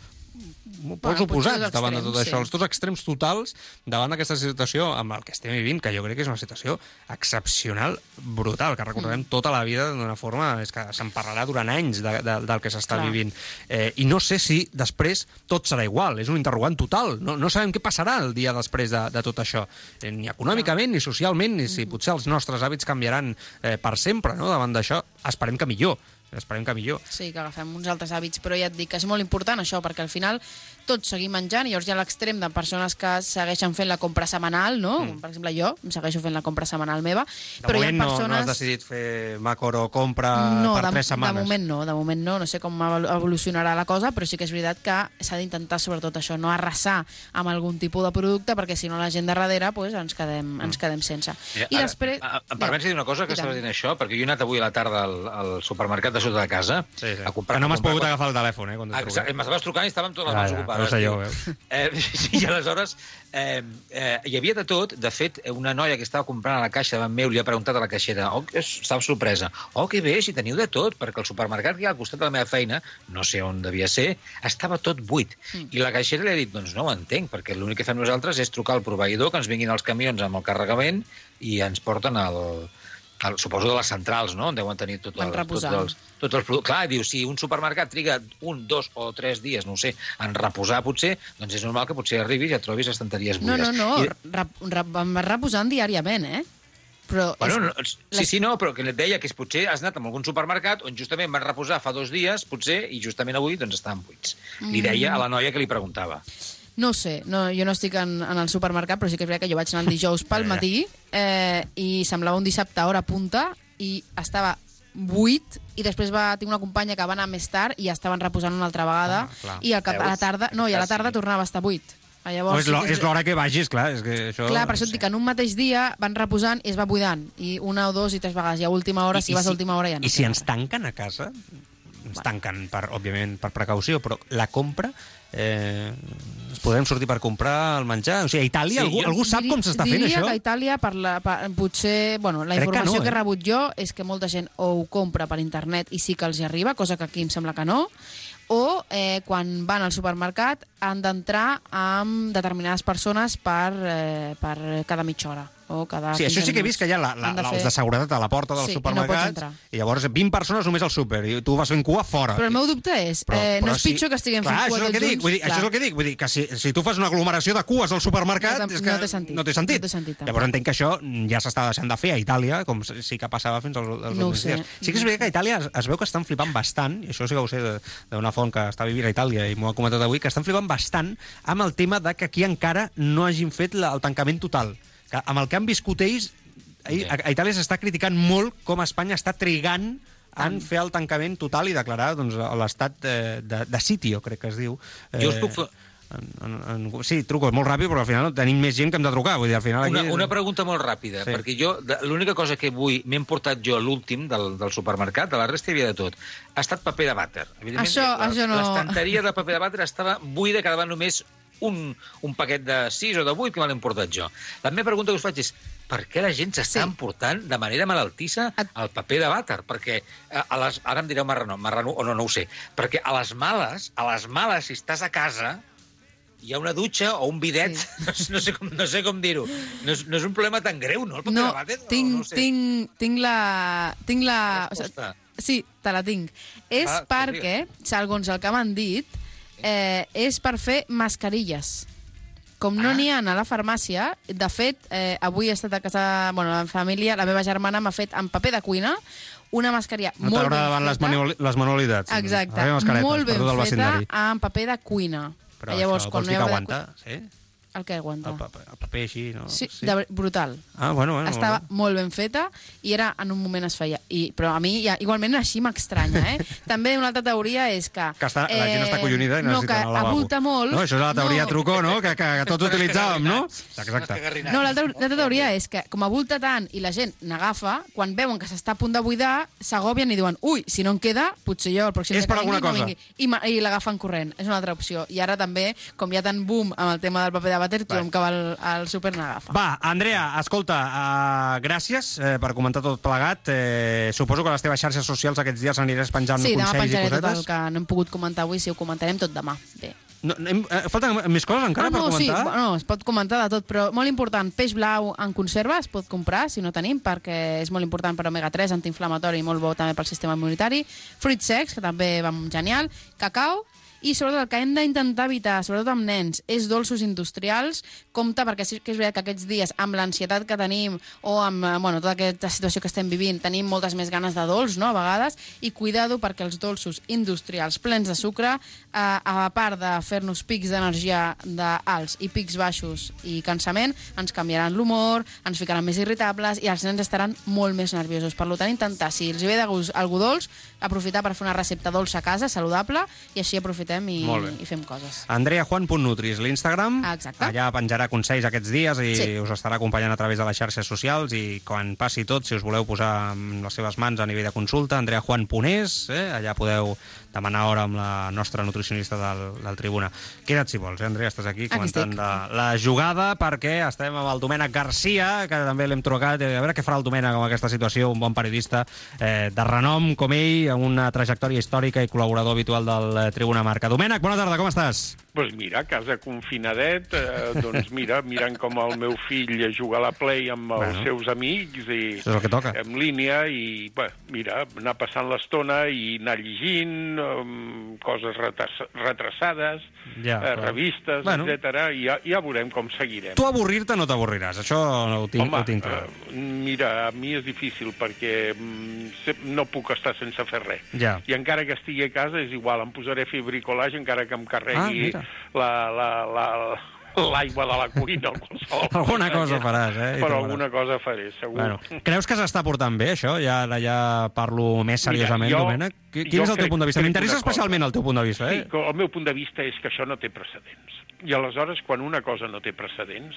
pols oposats davant de tot això, sí. els dos extrems totals davant d'aquesta situació amb el que estem vivint, que jo crec que és una situació excepcional, brutal, que recordarem Mm. tota la vida d'una forma... És que se'n parlarà durant anys de, de, del que s'està vivint. Eh, I no sé si després tot serà igual, és un interrogant total. No, no sabem què passarà el dia després de, de tot això, eh, ni econòmicament, ni socialment, ni Mm. si potser els nostres hàbits canviaran eh, per sempre no? davant d'això. Esperem que millor, esperem que millor. Sí, que agafem uns altres hàbits, però ja et dic que és molt important això, perquè al final tots seguim menjant, i llavors hi ha l'extrem de persones que segueixen fent la compra setmanal, no? Mm. Per exemple, jo em segueixo fent la compra setmanal meva, De però hi ha moment no, persones... no has decidit fer Macoro compra no, per de, tres setmanes. de moment no, de moment no, no sé com evolu- evolucionarà la cosa, però sí que és veritat que s'ha d'intentar sobretot això, no arrasar amb algun tipus de producte, perquè si no la gent de darrere pues, ens, quedem, ens quedem sense. Mira, I ara, després... Em permets dir una cosa, que estaves dient això? Perquè jo he anat avui a la tarda al, al supermercat de sota de casa sí, sí. a comprar... Que no a m'has pogut quan- agafar el telèfon, eh? Quan t'he Exacte, m'estaves trucant i estàvem totes les mans ja, ocupades. ho sé jo, veus. Eh, sí, i aleshores eh, eh, hi havia de tot. De fet, una noia que estava comprant a la caixa davant meu li ha preguntat a la caixera, oh, estava sorpresa, oh, que bé, si teniu de tot, perquè el supermercat que hi ha al costat de la meva feina, no sé on devia ser, estava tot buit. Mm. I la caixera li ha dit, doncs no ho entenc, perquè l'únic que fem nosaltres és trucar al proveïdor, que ens vinguin els camions amb el carregament i ens porten al, al suposo de les centrals, no?, on deuen tenir tot el, tots els, tots els productes. Clar, diu, si un supermercat triga un, dos o tres dies, no sé, en reposar potser, doncs és normal que potser arribis i et trobis estanteries No, buides. no, no, I, rep, rep, reposant diàriament, eh? Però Bueno, no, és, sí, sí, no, però que et deia que és, potser has anat a algun supermercat on justament van reposar fa dos dies, potser, i justament avui doncs estaven buits. Li Mm. deia a la noia que li preguntava. No sé, no, jo no estic en, en el supermercat, però sí que és veritat que jo vaig anar el dijous pel Ja, ja. matí eh, i semblava un dissabte a hora punta i estava buit i després va tinc una companya que va anar més tard i estaven reposant una altra vegada Ah, clar. i al cap, a la tarda, no, i a la tarda tornava a estar buit. Ah, Llavors, No, és sí l'ho- que és l'hora que vagis, clar. És que això... Clar, per això et dic que en un mateix dia van reposant i es va buidant. I una o dos i tres vegades. I a última hora, si vas a última hora ja no. I si ens tanquen a casa, ens tanquen, per, òbviament, per precaució, però la compra, eh, ens podem sortir per comprar el menjar? O sigui, a Itàlia, Sí, algú, jo- algú sap Diri- com s'està fent diria això? que a Itàlia, per la, per, potser... Bueno, la Crec que informació no, que, eh? he rebut jo és que molta gent o ho compra per internet i sí que els hi arriba, cosa que aquí em sembla que no, o eh, quan van al supermercat han d'entrar amb determinades persones per, eh, per cada mitja hora. O cada Sí, això 15 sí que he vist que hi ha la, la, de fer- els de seguretat a la porta dels Sí, i no i llavors 20 persones només al súper i tu vas fent cua fora. Però el meu dubte és, eh, no és pitjor que estiguem clar, fent cua tots junts? Vull dir, això és el que dic, vull dir que si, si tu fas una aglomeració de cues al supermercat No és que no té sentit. no té sentit. No té sentit, llavors entenc que això ja s'està deixant de fer a Itàlia, com sí que passava fins als, als No últims dies. Sí que és veritat que a Itàlia es, es veu que estan flipant bastant, i això sí que ho sé d'una font que està vivint a Itàlia i m'ho ha comentat avui, que estan flipant bastant amb el tema de que aquí encara no hagin fet la, el tancament total. Que amb el que han viscut ells, a, a Itàlia s'està criticant molt com Espanya està trigant en fer el tancament total i declarar doncs, l'estat de, de, de sitio, crec que es diu. Jo us puc fer- En, en, en, sí, truco molt ràpid, però al final tenim més gent que hem de trucar. Vull dir, al final aquí... Una, una pregunta molt ràpida, Sí. perquè jo, l'única cosa que avui m'he emportat jo l'últim del, del supermercat, de la resta hi havia de tot, ha estat paper de vàter. Evidentment, Això- la- això no- L'estanteria de paper de vàter estava buida, quedava només un, un paquet de 6 o de 8 que me l'he emportat jo. La meva pregunta que us faig és per què la gent s'està sí. emportant de manera malaltissa el paper de vàter? Perquè eh, a les, ara em direu marrano, marrano o no, no ho sé, perquè a les males, a les males, si estàs a casa, hi ha una dutxa o un bidet, sí. no, sé com, no sé com dir-ho. No, és, no és un problema tan greu, no, el paper No, de vàter? tinc, no, no ho sé. tinc, tinc la... Tinc la o sigui, sí, te la tinc. És Ah, perquè, segons el que m'han dit, eh, és per fer mascarilles. Com Ah. no n'hi ha a la farmàcia, de fet, eh, avui he estat a casa... Bueno, la família, la meva germana m'ha fet amb paper de cuina una mascarilla No molt ben les, feta. manuali- les manualitats. Exacte, molt ben feta amb paper de cuina. Però Llavors, això vols no dir que paper de aguanta? Sí? El que aguanta. El paper, el paper així, no? Sí, de, brutal. Ah, bueno, bueno. Estava bueno. molt ben feta i era en un moment es feia. I, però a mi ja, igualment així m'estranya, eh? També una altra teoria és que... Que està, la gent està collonida i no, necessita que anar al lavabo. abulta molt. No, això és la teoria no. trucó, no? Que, que, que tots utilitzàvem, no? Exacte. No, l'altra teoria és que, com abulta tant i la gent n'agafa, quan veuen que s'està a punt de buidar, s'agobien i diuen, ui, si no en queda, potser jo el pròxim És per que vingui, alguna no cosa. vingui. I, i l'agafen corrent. És una altra opció. I ara també, com hi ha tant boom amb el tema del paper de tothom que va al, al súper n'agafa. Va, Andrea, escolta, uh, gràcies eh, per comentar tot plegat. Eh, suposo que a les teves xarxes socials aquests dies aniràs penjant Sí, demà consells i penjaré tot cosetes. el que no hem pogut comentar avui, si ho comentarem tot demà. Bé. No, hem, eh, falten més coses encara ah, no, per sí, comentar? bueno, es pot comentar de tot, però molt important, peix blau en conserva es pot comprar, si no tenim, perquè és molt important per omega-3, antiinflamatori i molt bo també pel sistema immunitari, fruits secs, que també van genial, cacau, i sobretot el que hem d'intentar evitar, sobretot amb nens, és dolços industrials, compte, perquè sí que és veritat que aquests dies, amb l'ansietat que tenim o amb eh, bueno, tota aquesta situació que estem vivint, tenim moltes més ganes de dolç, no?, a vegades, i cuidado perquè els dolços industrials plens de sucre, eh, a part de fer-nos pics d'energia d'alts i pics baixos i cansament, ens canviaran l'humor, ens ficaran més irritables i els nens estaran molt més nerviosos. Per tant, intentar, si els ve de gust algú dolç, aprofitar per fer una recepta dolça a casa, saludable, i així aprofitem i, i fem coses. AndreaJuan.nutris, l'Instagram. Exacte. Allà penjarà consells aquests dies i Sí. us estarà acompanyant a través de les xarxes socials i quan passi tot, si us voleu posar en les seves mans a nivell de consulta, andreajuan.es, eh? allà podeu demanar hora amb la nostra nutricionista del, del Tribuna. Queda't si vols, eh, Andrea, estàs aquí Aquí comentant estic. de la jugada perquè estem amb el Domènec Garcia, que també l'hem trucat, a veure què farà el Domènec amb aquesta situació, un bon periodista eh, de renom com ell, una trajectòria històrica i col·laborador habitual del eh, Tribuna Marca. Domènec, bona tarda, com estàs? Pues mira, a casa confinadet, eh, doncs mira, mirant com el meu fill juga a la Play amb els Bueno. seus amics i és el que toca. en línia i, bé, mira, anar passant l'estona i anar llegint um, coses retrasades, Ja, eh, clar. revistes, Bueno. bueno. etc. I ja, ja veurem com seguirem. Tu avorrir-te no t'avorriràs, això ho tinc, Home, ho tinc clar. eh, mira, a mi és difícil perquè mm, no puc estar sense fer res. Ja. I encara que estigui a casa és igual, em posaré a fer bricolage encara que em Ah, carregui mira. la, la, la, l'aigua de la cuina o qualsevol Alguna cosa faràs, eh? Però alguna cosa faré, segur. Bueno, creus que s'està portant bé, això? Ja, ara ja parlo més seriosament, Mira, jo- Domènec. Quin és el teu punt de vista? M'interessa especialment el teu punt de vista, Sí, eh? que el meu punt de vista és que això no té precedents. I aleshores, quan una cosa no té precedents,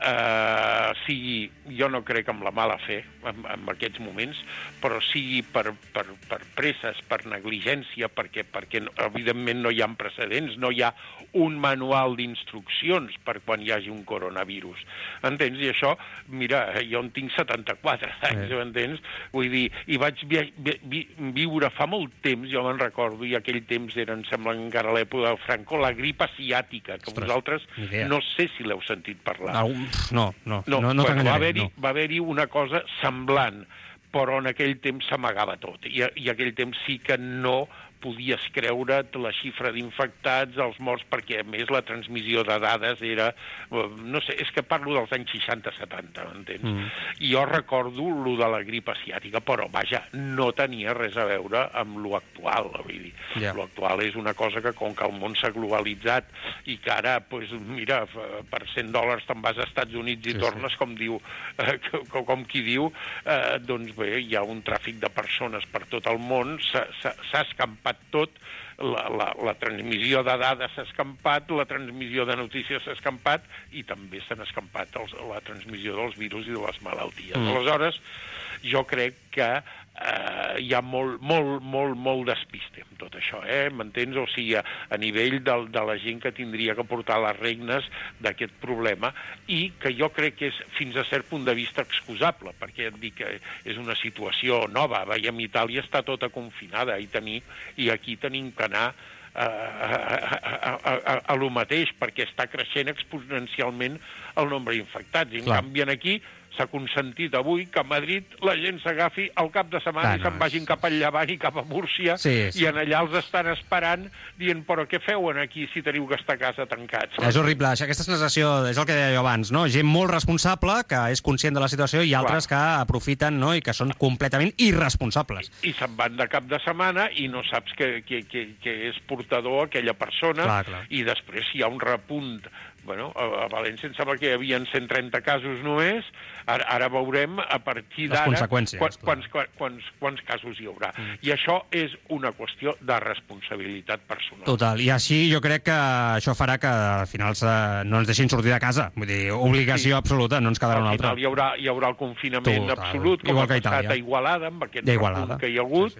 eh, sigui, jo no crec amb la mala fe en, en aquests moments, però sigui per, per, per presses, per negligència, perquè, perquè no- evidentment no hi ha precedents, no hi ha un manual d'instruccions per quan hi hagi un coronavirus. Entens? I això, mira, jo en tinc 74 anys, Eh. entens? Vull dir, i vaig vi vi vi viure fa molt temps, jo me'n recordo, i aquell temps era, em sembla, encara l'època del Franco, la grip asiàtica, que Ostres, vosaltres idea. no sé si l'heu sentit parlar. No, no, no, no, bueno, va t'enganyaré. haver-hi No. va haver una cosa semblant, però en aquell temps s'amagava tot. I, I aquell temps sí que no podies creure't la xifra d'infectats, els morts, perquè a més la transmissió de dades era... eh, No sé, és que parlo dels anys 60-70, m'entens? Mm. I jo recordo lo de la grip asiàtica, però vaja, no tenia res a veure amb lo actual, vull dir. Ja. Lo actual és una cosa que com que el món s'ha globalitzat i que ara, pues, mira, per 100 dòlars te'n vas als Estats Units i Sí, sí. tornes, com diu, eh, com, com qui diu, eh, doncs bé, hi ha un tràfic de persones per tot el món, s'ha s'ha escampat tot, la, la, la transmissió de dades s'ha escampat, la transmissió de notícies s'ha escampat i també s'han escampat els, la transmissió dels virus i de les malalties. Mm. Aleshores, jo crec que eh, hi ha molt, molt, molt, molt despiste amb tot això, eh? m'entens? O sigui, a, a nivell del, de la gent que tindria que portar les regnes d'aquest problema i que jo crec que és fins a cert punt de vista excusable, perquè et dic que és una situació nova. Veiem, Itàlia està tota confinada i, tenir, i aquí tenim que anar a, a, a, a, a, a lo mateix, perquè està creixent exponencialment el nombre d'infectats. I en Clar. canvi, aquí s'ha consentit avui que a Madrid la gent s'agafi al cap de setmana Clar, i se'n no, vagin cap al Llevant i cap a Múrcia Sí, sí. i en allà els estan esperant dient però què feu en aquí si teniu que estar a casa tancats? És horrible, això, aquesta sensació, és el que deia jo abans, no? Gent molt responsable, que és conscient de la situació, i altres que aprofiten, no?, i que són completament irresponsables. i se'n van de cap de setmana i no saps que, que, que, que és portador aquella persona Clar, clar. i després hi ha un repunt bueno, a, a València em sembla que hi havia 130 casos només, ara, ara veurem a partir d'ara quants, quants, quants, quants, casos hi haurà. Mm. I això és una qüestió de responsabilitat personal. Total, i així jo crec que això farà que al final no ens deixin sortir de casa. Vull dir, obligació Sí. absoluta, no ens quedarà Al una final altra. hi haurà, hi haurà el confinament Total. absolut, com Igual ha passat a Igualada, amb aquest Igualada. que hi ha hagut,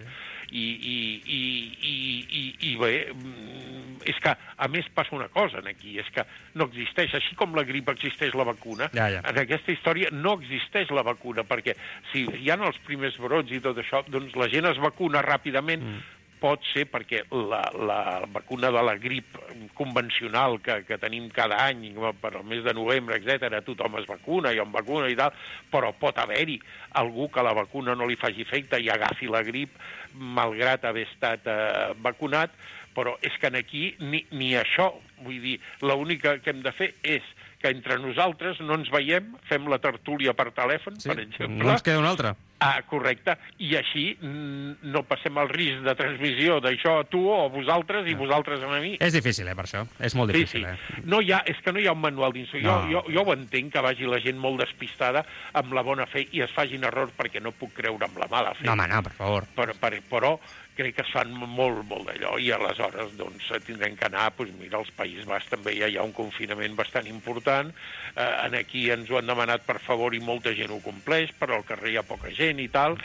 i, i, i, i, i, i bé, mm, és que a més passa una cosa en aquí, és que no existeix, així com la grip existeix la vacuna, Ja, ja. en aquesta història no existeix la vacuna, perquè si hi ha els primers brots i tot això, doncs la gent es vacuna ràpidament, mm. Pot ser perquè la, la vacuna de la grip convencional que, que tenim cada any, per al mes de novembre, etc, tothom es vacuna, jo em vacuna i tal, però pot haver-hi algú que la vacuna no li faci efecte i agafi la grip malgrat haver estat eh, vacunat, però és que aquí ni, ni això, vull dir, l'únic que hem de fer és que entre nosaltres no ens veiem, fem la tertúlia per telèfon, Sí, per exemple, no ens queda una altra. Ah, correcte. I així mm, no passem el risc de transmissió d'això a tu o a vosaltres i vosaltres a mi. És difícil, eh, per això. És molt Sí, difícil, sí. eh? No hi ha, és que no hi ha un manual d'instrucció. No. Jo, jo, jo ho entenc que vagi la gent molt despistada amb la bona fe i es facin errors perquè no puc creure amb la mala fe. No, home, no, per favor. Però, per, però crec que es fan molt, molt d'allò i aleshores doncs, tindrem que anar, doncs, mira, als Països Bas també ja hi ha un confinament bastant important, eh, en aquí ens ho han demanat per favor i molta gent ho compleix, però al carrer hi ha poca gent i tal,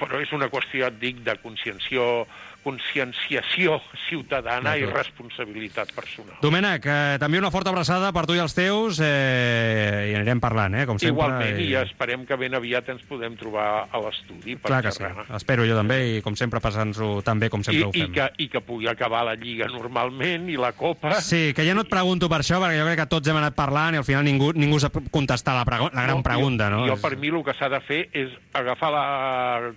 però és una qüestió, et dic, de conscienció, conscienciació ciutadana i responsabilitat personal. Domènec, eh, també una forta abraçada per tu i els teus eh, i anirem parlant, eh, com sempre. Igualment, i esperem que ben aviat ens podem trobar a l'estudi per Clar que sí, xerrar. espero jo també, i com sempre passant-nos tan bé com I, sempre ho i, fem. que, I que pugui acabar la Lliga normalment i la Copa. Sí, que ja no et pregunto per això, perquè jo crec que tots hem anat parlant i al final ningú, ningú sap contestar la, prego- la gran pregunta, no? Jo, per mi el que s'ha de fer és agafar la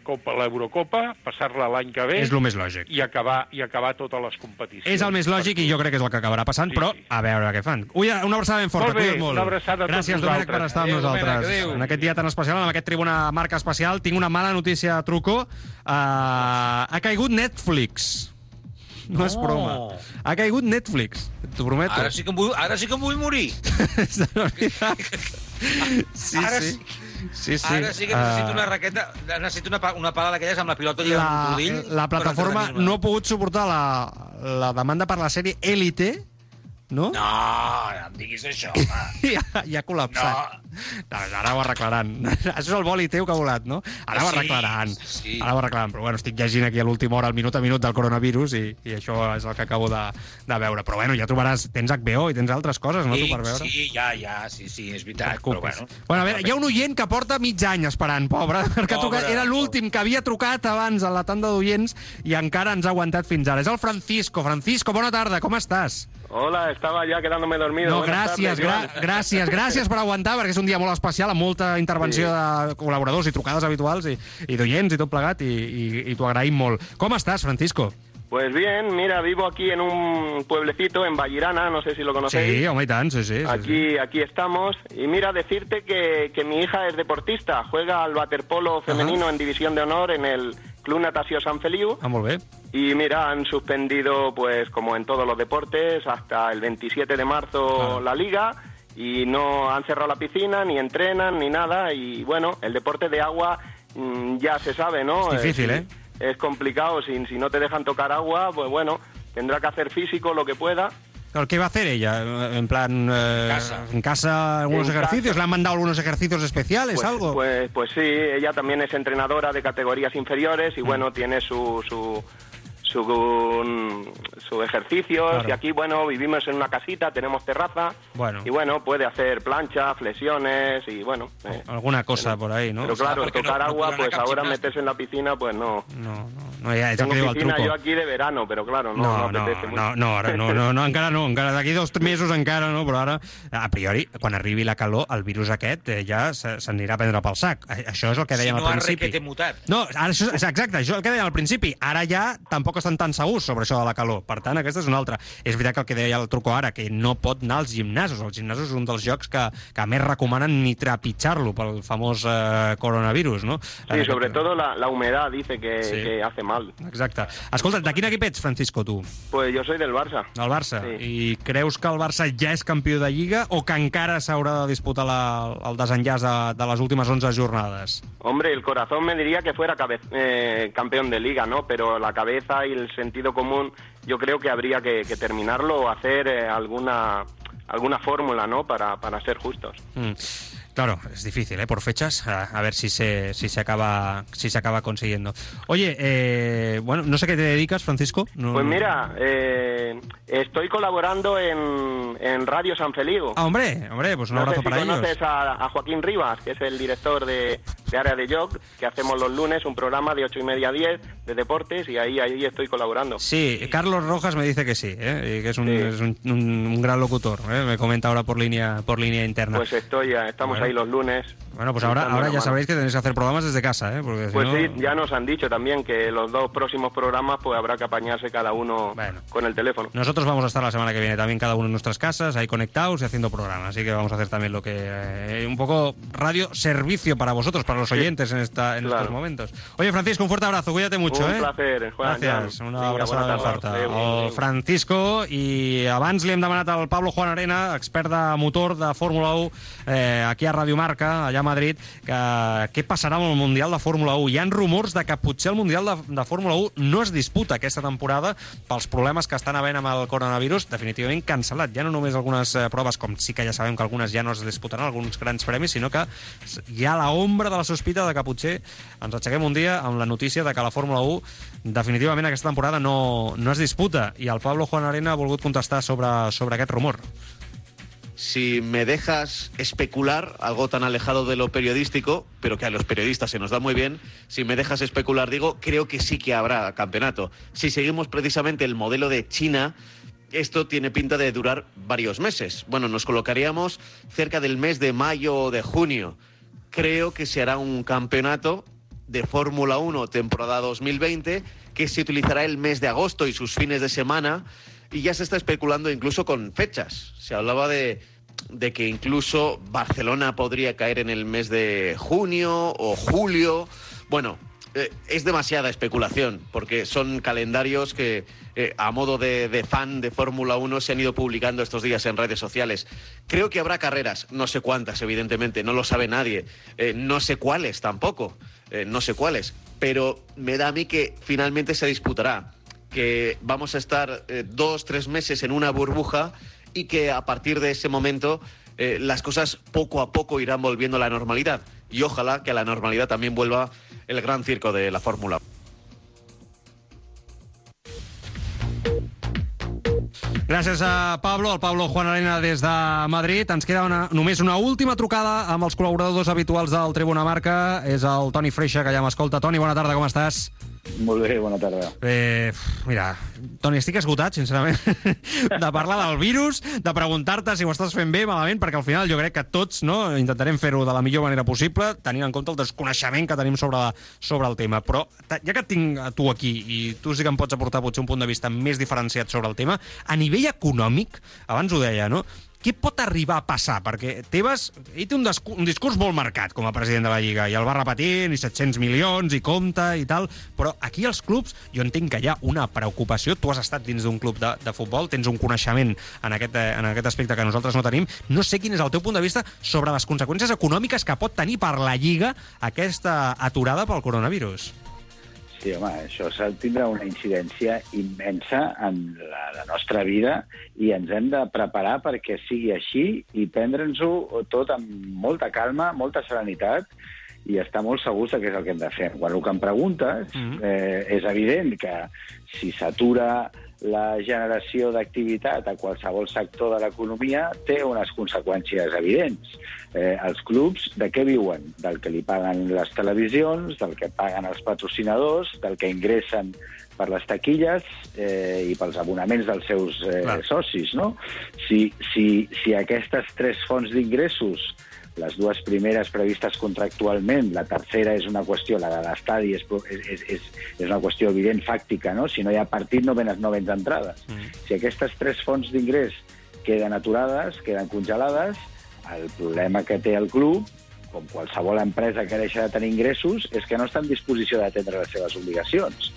Copa, l'Eurocopa, passar-la l'any que ve... És el més lògic. I acabar, I acabar totes les competicions. És el més lògic i jo crec que és el que acabarà passant, sí, però a veure què fan. Ui, una abraçada ben forta, Molt bé, molt. una abraçada a tots Gràcies, Domènec, per estar amb Adéu, nosaltres. Domènec, adéu. En aquest dia tan especial, en aquest Tribuna Marca Especial, tinc una mala notícia a truco. Uh, ha caigut Netflix. No, és No. broma. Ha caigut Netflix, t'ho prometo. Ara sí que em vull, ara sí que em vull morir. sí, ara sí. Sí, sí. Ara sí que necessito Ah. una raqueta, necessito una, una pala d'aquelles amb la pilota lligada amb un la, cordell. la plataforma no ha pogut suportar la, la demanda per la sèrie Elite, no? No, no em diguis això, home. Ha, i ha col·lapsat. No. Ara ho arreglaran. Això és el boli teu que ha volat, no? Ara ho Sí, arreglaran. sí. Ara ho arreglaran. Però bueno, estic llegint aquí a l'última hora, el minut a minut del coronavirus i, i això és el que acabo de, de veure. Però bueno, ja trobaràs... Tens HBO i tens altres coses, no, tu, per veure? Sí, ja, ja, sí, sí, és veritat, però bueno. Bueno, a veure, hi ha un oient que porta mig any esperant, pobre, perquè Pobre. trucat, era l'últim que havia trucat abans a la tanda d'oients i encara ens ha aguantat fins ara. És el Francisco. Francisco, bona tarda, com estàs? Hola, estaba ya quedándome dormido. No, Buenas gràcies, tardes, gra gràcies, gràcies per aguantar, perquè és un dia molt especial, amb molta intervenció de col·laboradors i trucades habituals i, i d'oients i tot plegat, i, i, i t'ho agraïm molt. Com estàs, Francisco? Pues bien, mira, vivo aquí en un pueblecito en Vallirana, no sé si lo conocéis. Sí, sí, sí. sí, sí. Aquí, aquí estamos. Y mira, decirte que, que mi hija es deportista, juega al waterpolo femenino en división de honor en el Club Natació San Feliu. Ah, molt bé. Y mira, han suspendido, pues como en todos los deportes, hasta el 27 de marzo la liga y no han cerrado la piscina, ni entrenan, ni nada. Y bueno, el deporte de agua mm, ya se sabe, ¿no? Es difícil, si- ¿eh? Es complicado, si, si no te dejan tocar agua, pues bueno, tendrá que hacer físico lo que pueda. Claro, ¿Qué va a hacer ella? En plan, eh, en casa algunos En ejercicios, casa. le han mandado algunos ejercicios especiales, Pues, algo. Pues, pues sí, ella también es entrenadora de categorías inferiores y Mm. bueno, tiene su, su, su, su ejercicios Claro. y aquí, bueno, vivimos en una casita, tenemos terraza Bueno. y bueno, puede hacer plancha, flexiones y bueno. eh, Alguna cosa por ahí, ¿no? Pero claro, tocar agua, pues ahora meterse en la piscina, pues no. No, no, ja, és el que diu el truco. yo aquí de verano, pero claro, no, no, No, no, no, no, ara no, no, no, encara no, encara d'aquí dos mesos encara no, però ara, a priori, quan arribi la calor, el virus aquest eh, ja se- s'anirà a prendre pel sac. A- Això és el que Si dèiem no al principi. requete mutat. No, ara això, és exacte, això és el que dèiem al principi. Ara ja tampoc estan tan segurs sobre això de la calor. Per tant, aquesta és una altra. És veritat que el que deia el truco ara, que no pot anar als gimnasos. Els gimnasos és un dels jocs que, que més recomanen ni trepitjar-lo pel famós eh, coronavirus, no? Sí, sobre todo la, la humedad dice que, Sí. que hace mal. Exacte. Escolta, de quin equip ets, Francisco, tu? Pues yo soy del Barça. Del Barça. Sí. I creus que el Barça ja és campió de Lliga o que encara s'haurà de disputar la, el desenllaç de, de les últimes 11 jornades? Hombre, el corazón me diría que fuera cabe- eh, campeón de liga, ¿no? Pero la cabeza y el sentido común, yo creo que habría que, que terminarlo o hacer eh, alguna alguna fórmula, ¿no? Para, para ser justos. Mm. Claro, es difícil, ¿eh? Por fechas, a, a ver si se, si se acaba si se acaba consiguiendo. Oye, eh, bueno, no sé qué te dedicas, Francisco. No- Pues mira, eh, estoy colaborando en, en Radio San Feliu. Ah, hombre, hombre, pues un no abrazo sé si para ellos. conoces a, a Joaquín Rivas, que es el director de, de Área de Jog, que hacemos los lunes un programa de ocho y media a 10 de deportes y ahí, ahí estoy colaborando. Sí, Carlos Rojas me dice que sí, ¿eh? y que es un, es un, un- un gran locutor. ¿eh? Me comenta ahora por línea por línea interna. Pues estoy, estamos Bueno. Ahí los lunes. Bueno, pues ahora, ahora ya mano. sabréis que tenéis que hacer programas desde casa, ¿eh? Porque si Pues no- sí, ya nos han dicho también que los dos próximos programas pues habrá que apañarse cada uno con el teléfono. Nosotros vamos a estar la semana que viene también cada uno en nuestras casas, ahí conectados y haciendo programas. Así que vamos a hacer también lo que... eh, un poco radio servicio para vosotros, para los Sí, oyentes en, esta, en claro. estos momentos. Oye, Francisco, un fuerte abrazo, cuídate mucho. Un eh? placer, Juan, forta. Adéu, El adéu. Francisco, i abans li hem demanat al Pablo Juan Arena, expert de motor de Fórmula 1, eh, aquí a Radio Marca, allà Madrid, que què passarà amb el Mundial de Fórmula 1. Hi han rumors de que potser el Mundial de, de Fórmula 1 no es disputa aquesta temporada pels problemes que estan havent amb el coronavirus, definitivament cancel·lat. Ja no només algunes eh, proves, com sí que ja sabem que algunes ja no es disputaran, alguns grans premis, sinó que hi ha la ombra de la sospita de que potser ens aixequem un dia amb la notícia de que la Fórmula 1 definitivament aquesta temporada no, no es disputa. I el Pablo Juan Arena ha volgut contestar sobre, sobre aquest rumor. Si me dejas especular, algo tan alejado de lo periodístico, pero que a los periodistas se nos da muy bien, si me dejas especular, digo, creo que sí que habrá campeonato. Si seguimos precisamente el modelo de China, esto tiene pinta de durar varios meses. Bueno, nos colocaríamos cerca del mes de mayo o de junio. Creo que se hará un campeonato de Fórmula 1 temporada 2020 que se utilizará el mes de agosto y sus fines de semana y ya se está especulando incluso con fechas. Se hablaba de, de que incluso Barcelona podría caer en el mes de junio o julio. Bueno, eh, es demasiada especulación porque son calendarios que eh, a modo de, de fan de Fórmula 1 se han ido publicando estos días en redes sociales. Creo que habrá carreras, no sé cuántas evidentemente, no lo sabe nadie, eh, no sé cuáles tampoco, no sé cuáles, pero me da a mí que finalmente se disputará que vamos a estar dos, tres meses en una burbuja y que a partir de ese momento eh, las cosas poco a poco irán volviendo a la normalidad. Y ojalá que a la normalidad también vuelva el gran circo de la Fórmula. Gràcies a Pablo, al Pablo Juan Arena des de Madrid. Ens queda una, només una última trucada amb els col·laboradors habituals del Tribuna Marca. És el Toni Freixa, que ja m'escolta. Toni, bona tarda, com estàs? Molt bé, bona tarda. Eh, mira, Toni, estic esgotat, sincerament, de parlar del virus, de preguntar-te si ho estàs fent bé, malament, perquè al final jo crec que tots no, intentarem fer-ho de la millor manera possible, tenint en compte el desconeixement que tenim sobre, sobre el tema. Però ja que tinc a tu aquí, i tu sí que em pots aportar potser un punt de vista més diferenciat sobre el tema, a nivell econòmic, abans ho deia, no?, què pot arribar a passar? Perquè Tebas, ell té un, un discurs molt marcat com a president de la Lliga, i el va repetint, i 700 milions, i compta, i tal, però aquí els clubs, jo entenc que hi ha una preocupació, tu has estat dins d'un club de, de futbol, tens un coneixement en aquest, en aquest aspecte que nosaltres no tenim, no sé quin és el teu punt de vista sobre les conseqüències econòmiques que pot tenir per la Lliga aquesta aturada pel coronavirus. Sí, home, això tindre una incidència immensa en la, la nostra vida i ens hem de preparar perquè sigui així i prendre'ns-ho tot amb molta calma, molta serenitat i estar molt segurs de què és el que hem de fer. Quan el que em preguntes, eh, és evident que si s'atura la generació d'activitat a qualsevol sector de l'economia té unes conseqüències evidents. Eh, els clubs de què viuen? Del que li paguen les televisions, del que paguen els patrocinadors, del que ingressen per les taquilles eh, i pels abonaments dels seus eh, socis, no? Si, si, si aquestes tres fonts d'ingressos les dues primeres previstes contractualment, la tercera és una qüestió, la de l'estadi, és, és, és, és una qüestió evident, fàctica, no? Si no hi ha partit, no vens, no vens entrades. Mm. Si aquestes tres fonts d'ingrés queden aturades, queden congelades, el problema que té el club, com qualsevol empresa que deixa de tenir ingressos, és que no està en disposició d'atendre les seves obligacions.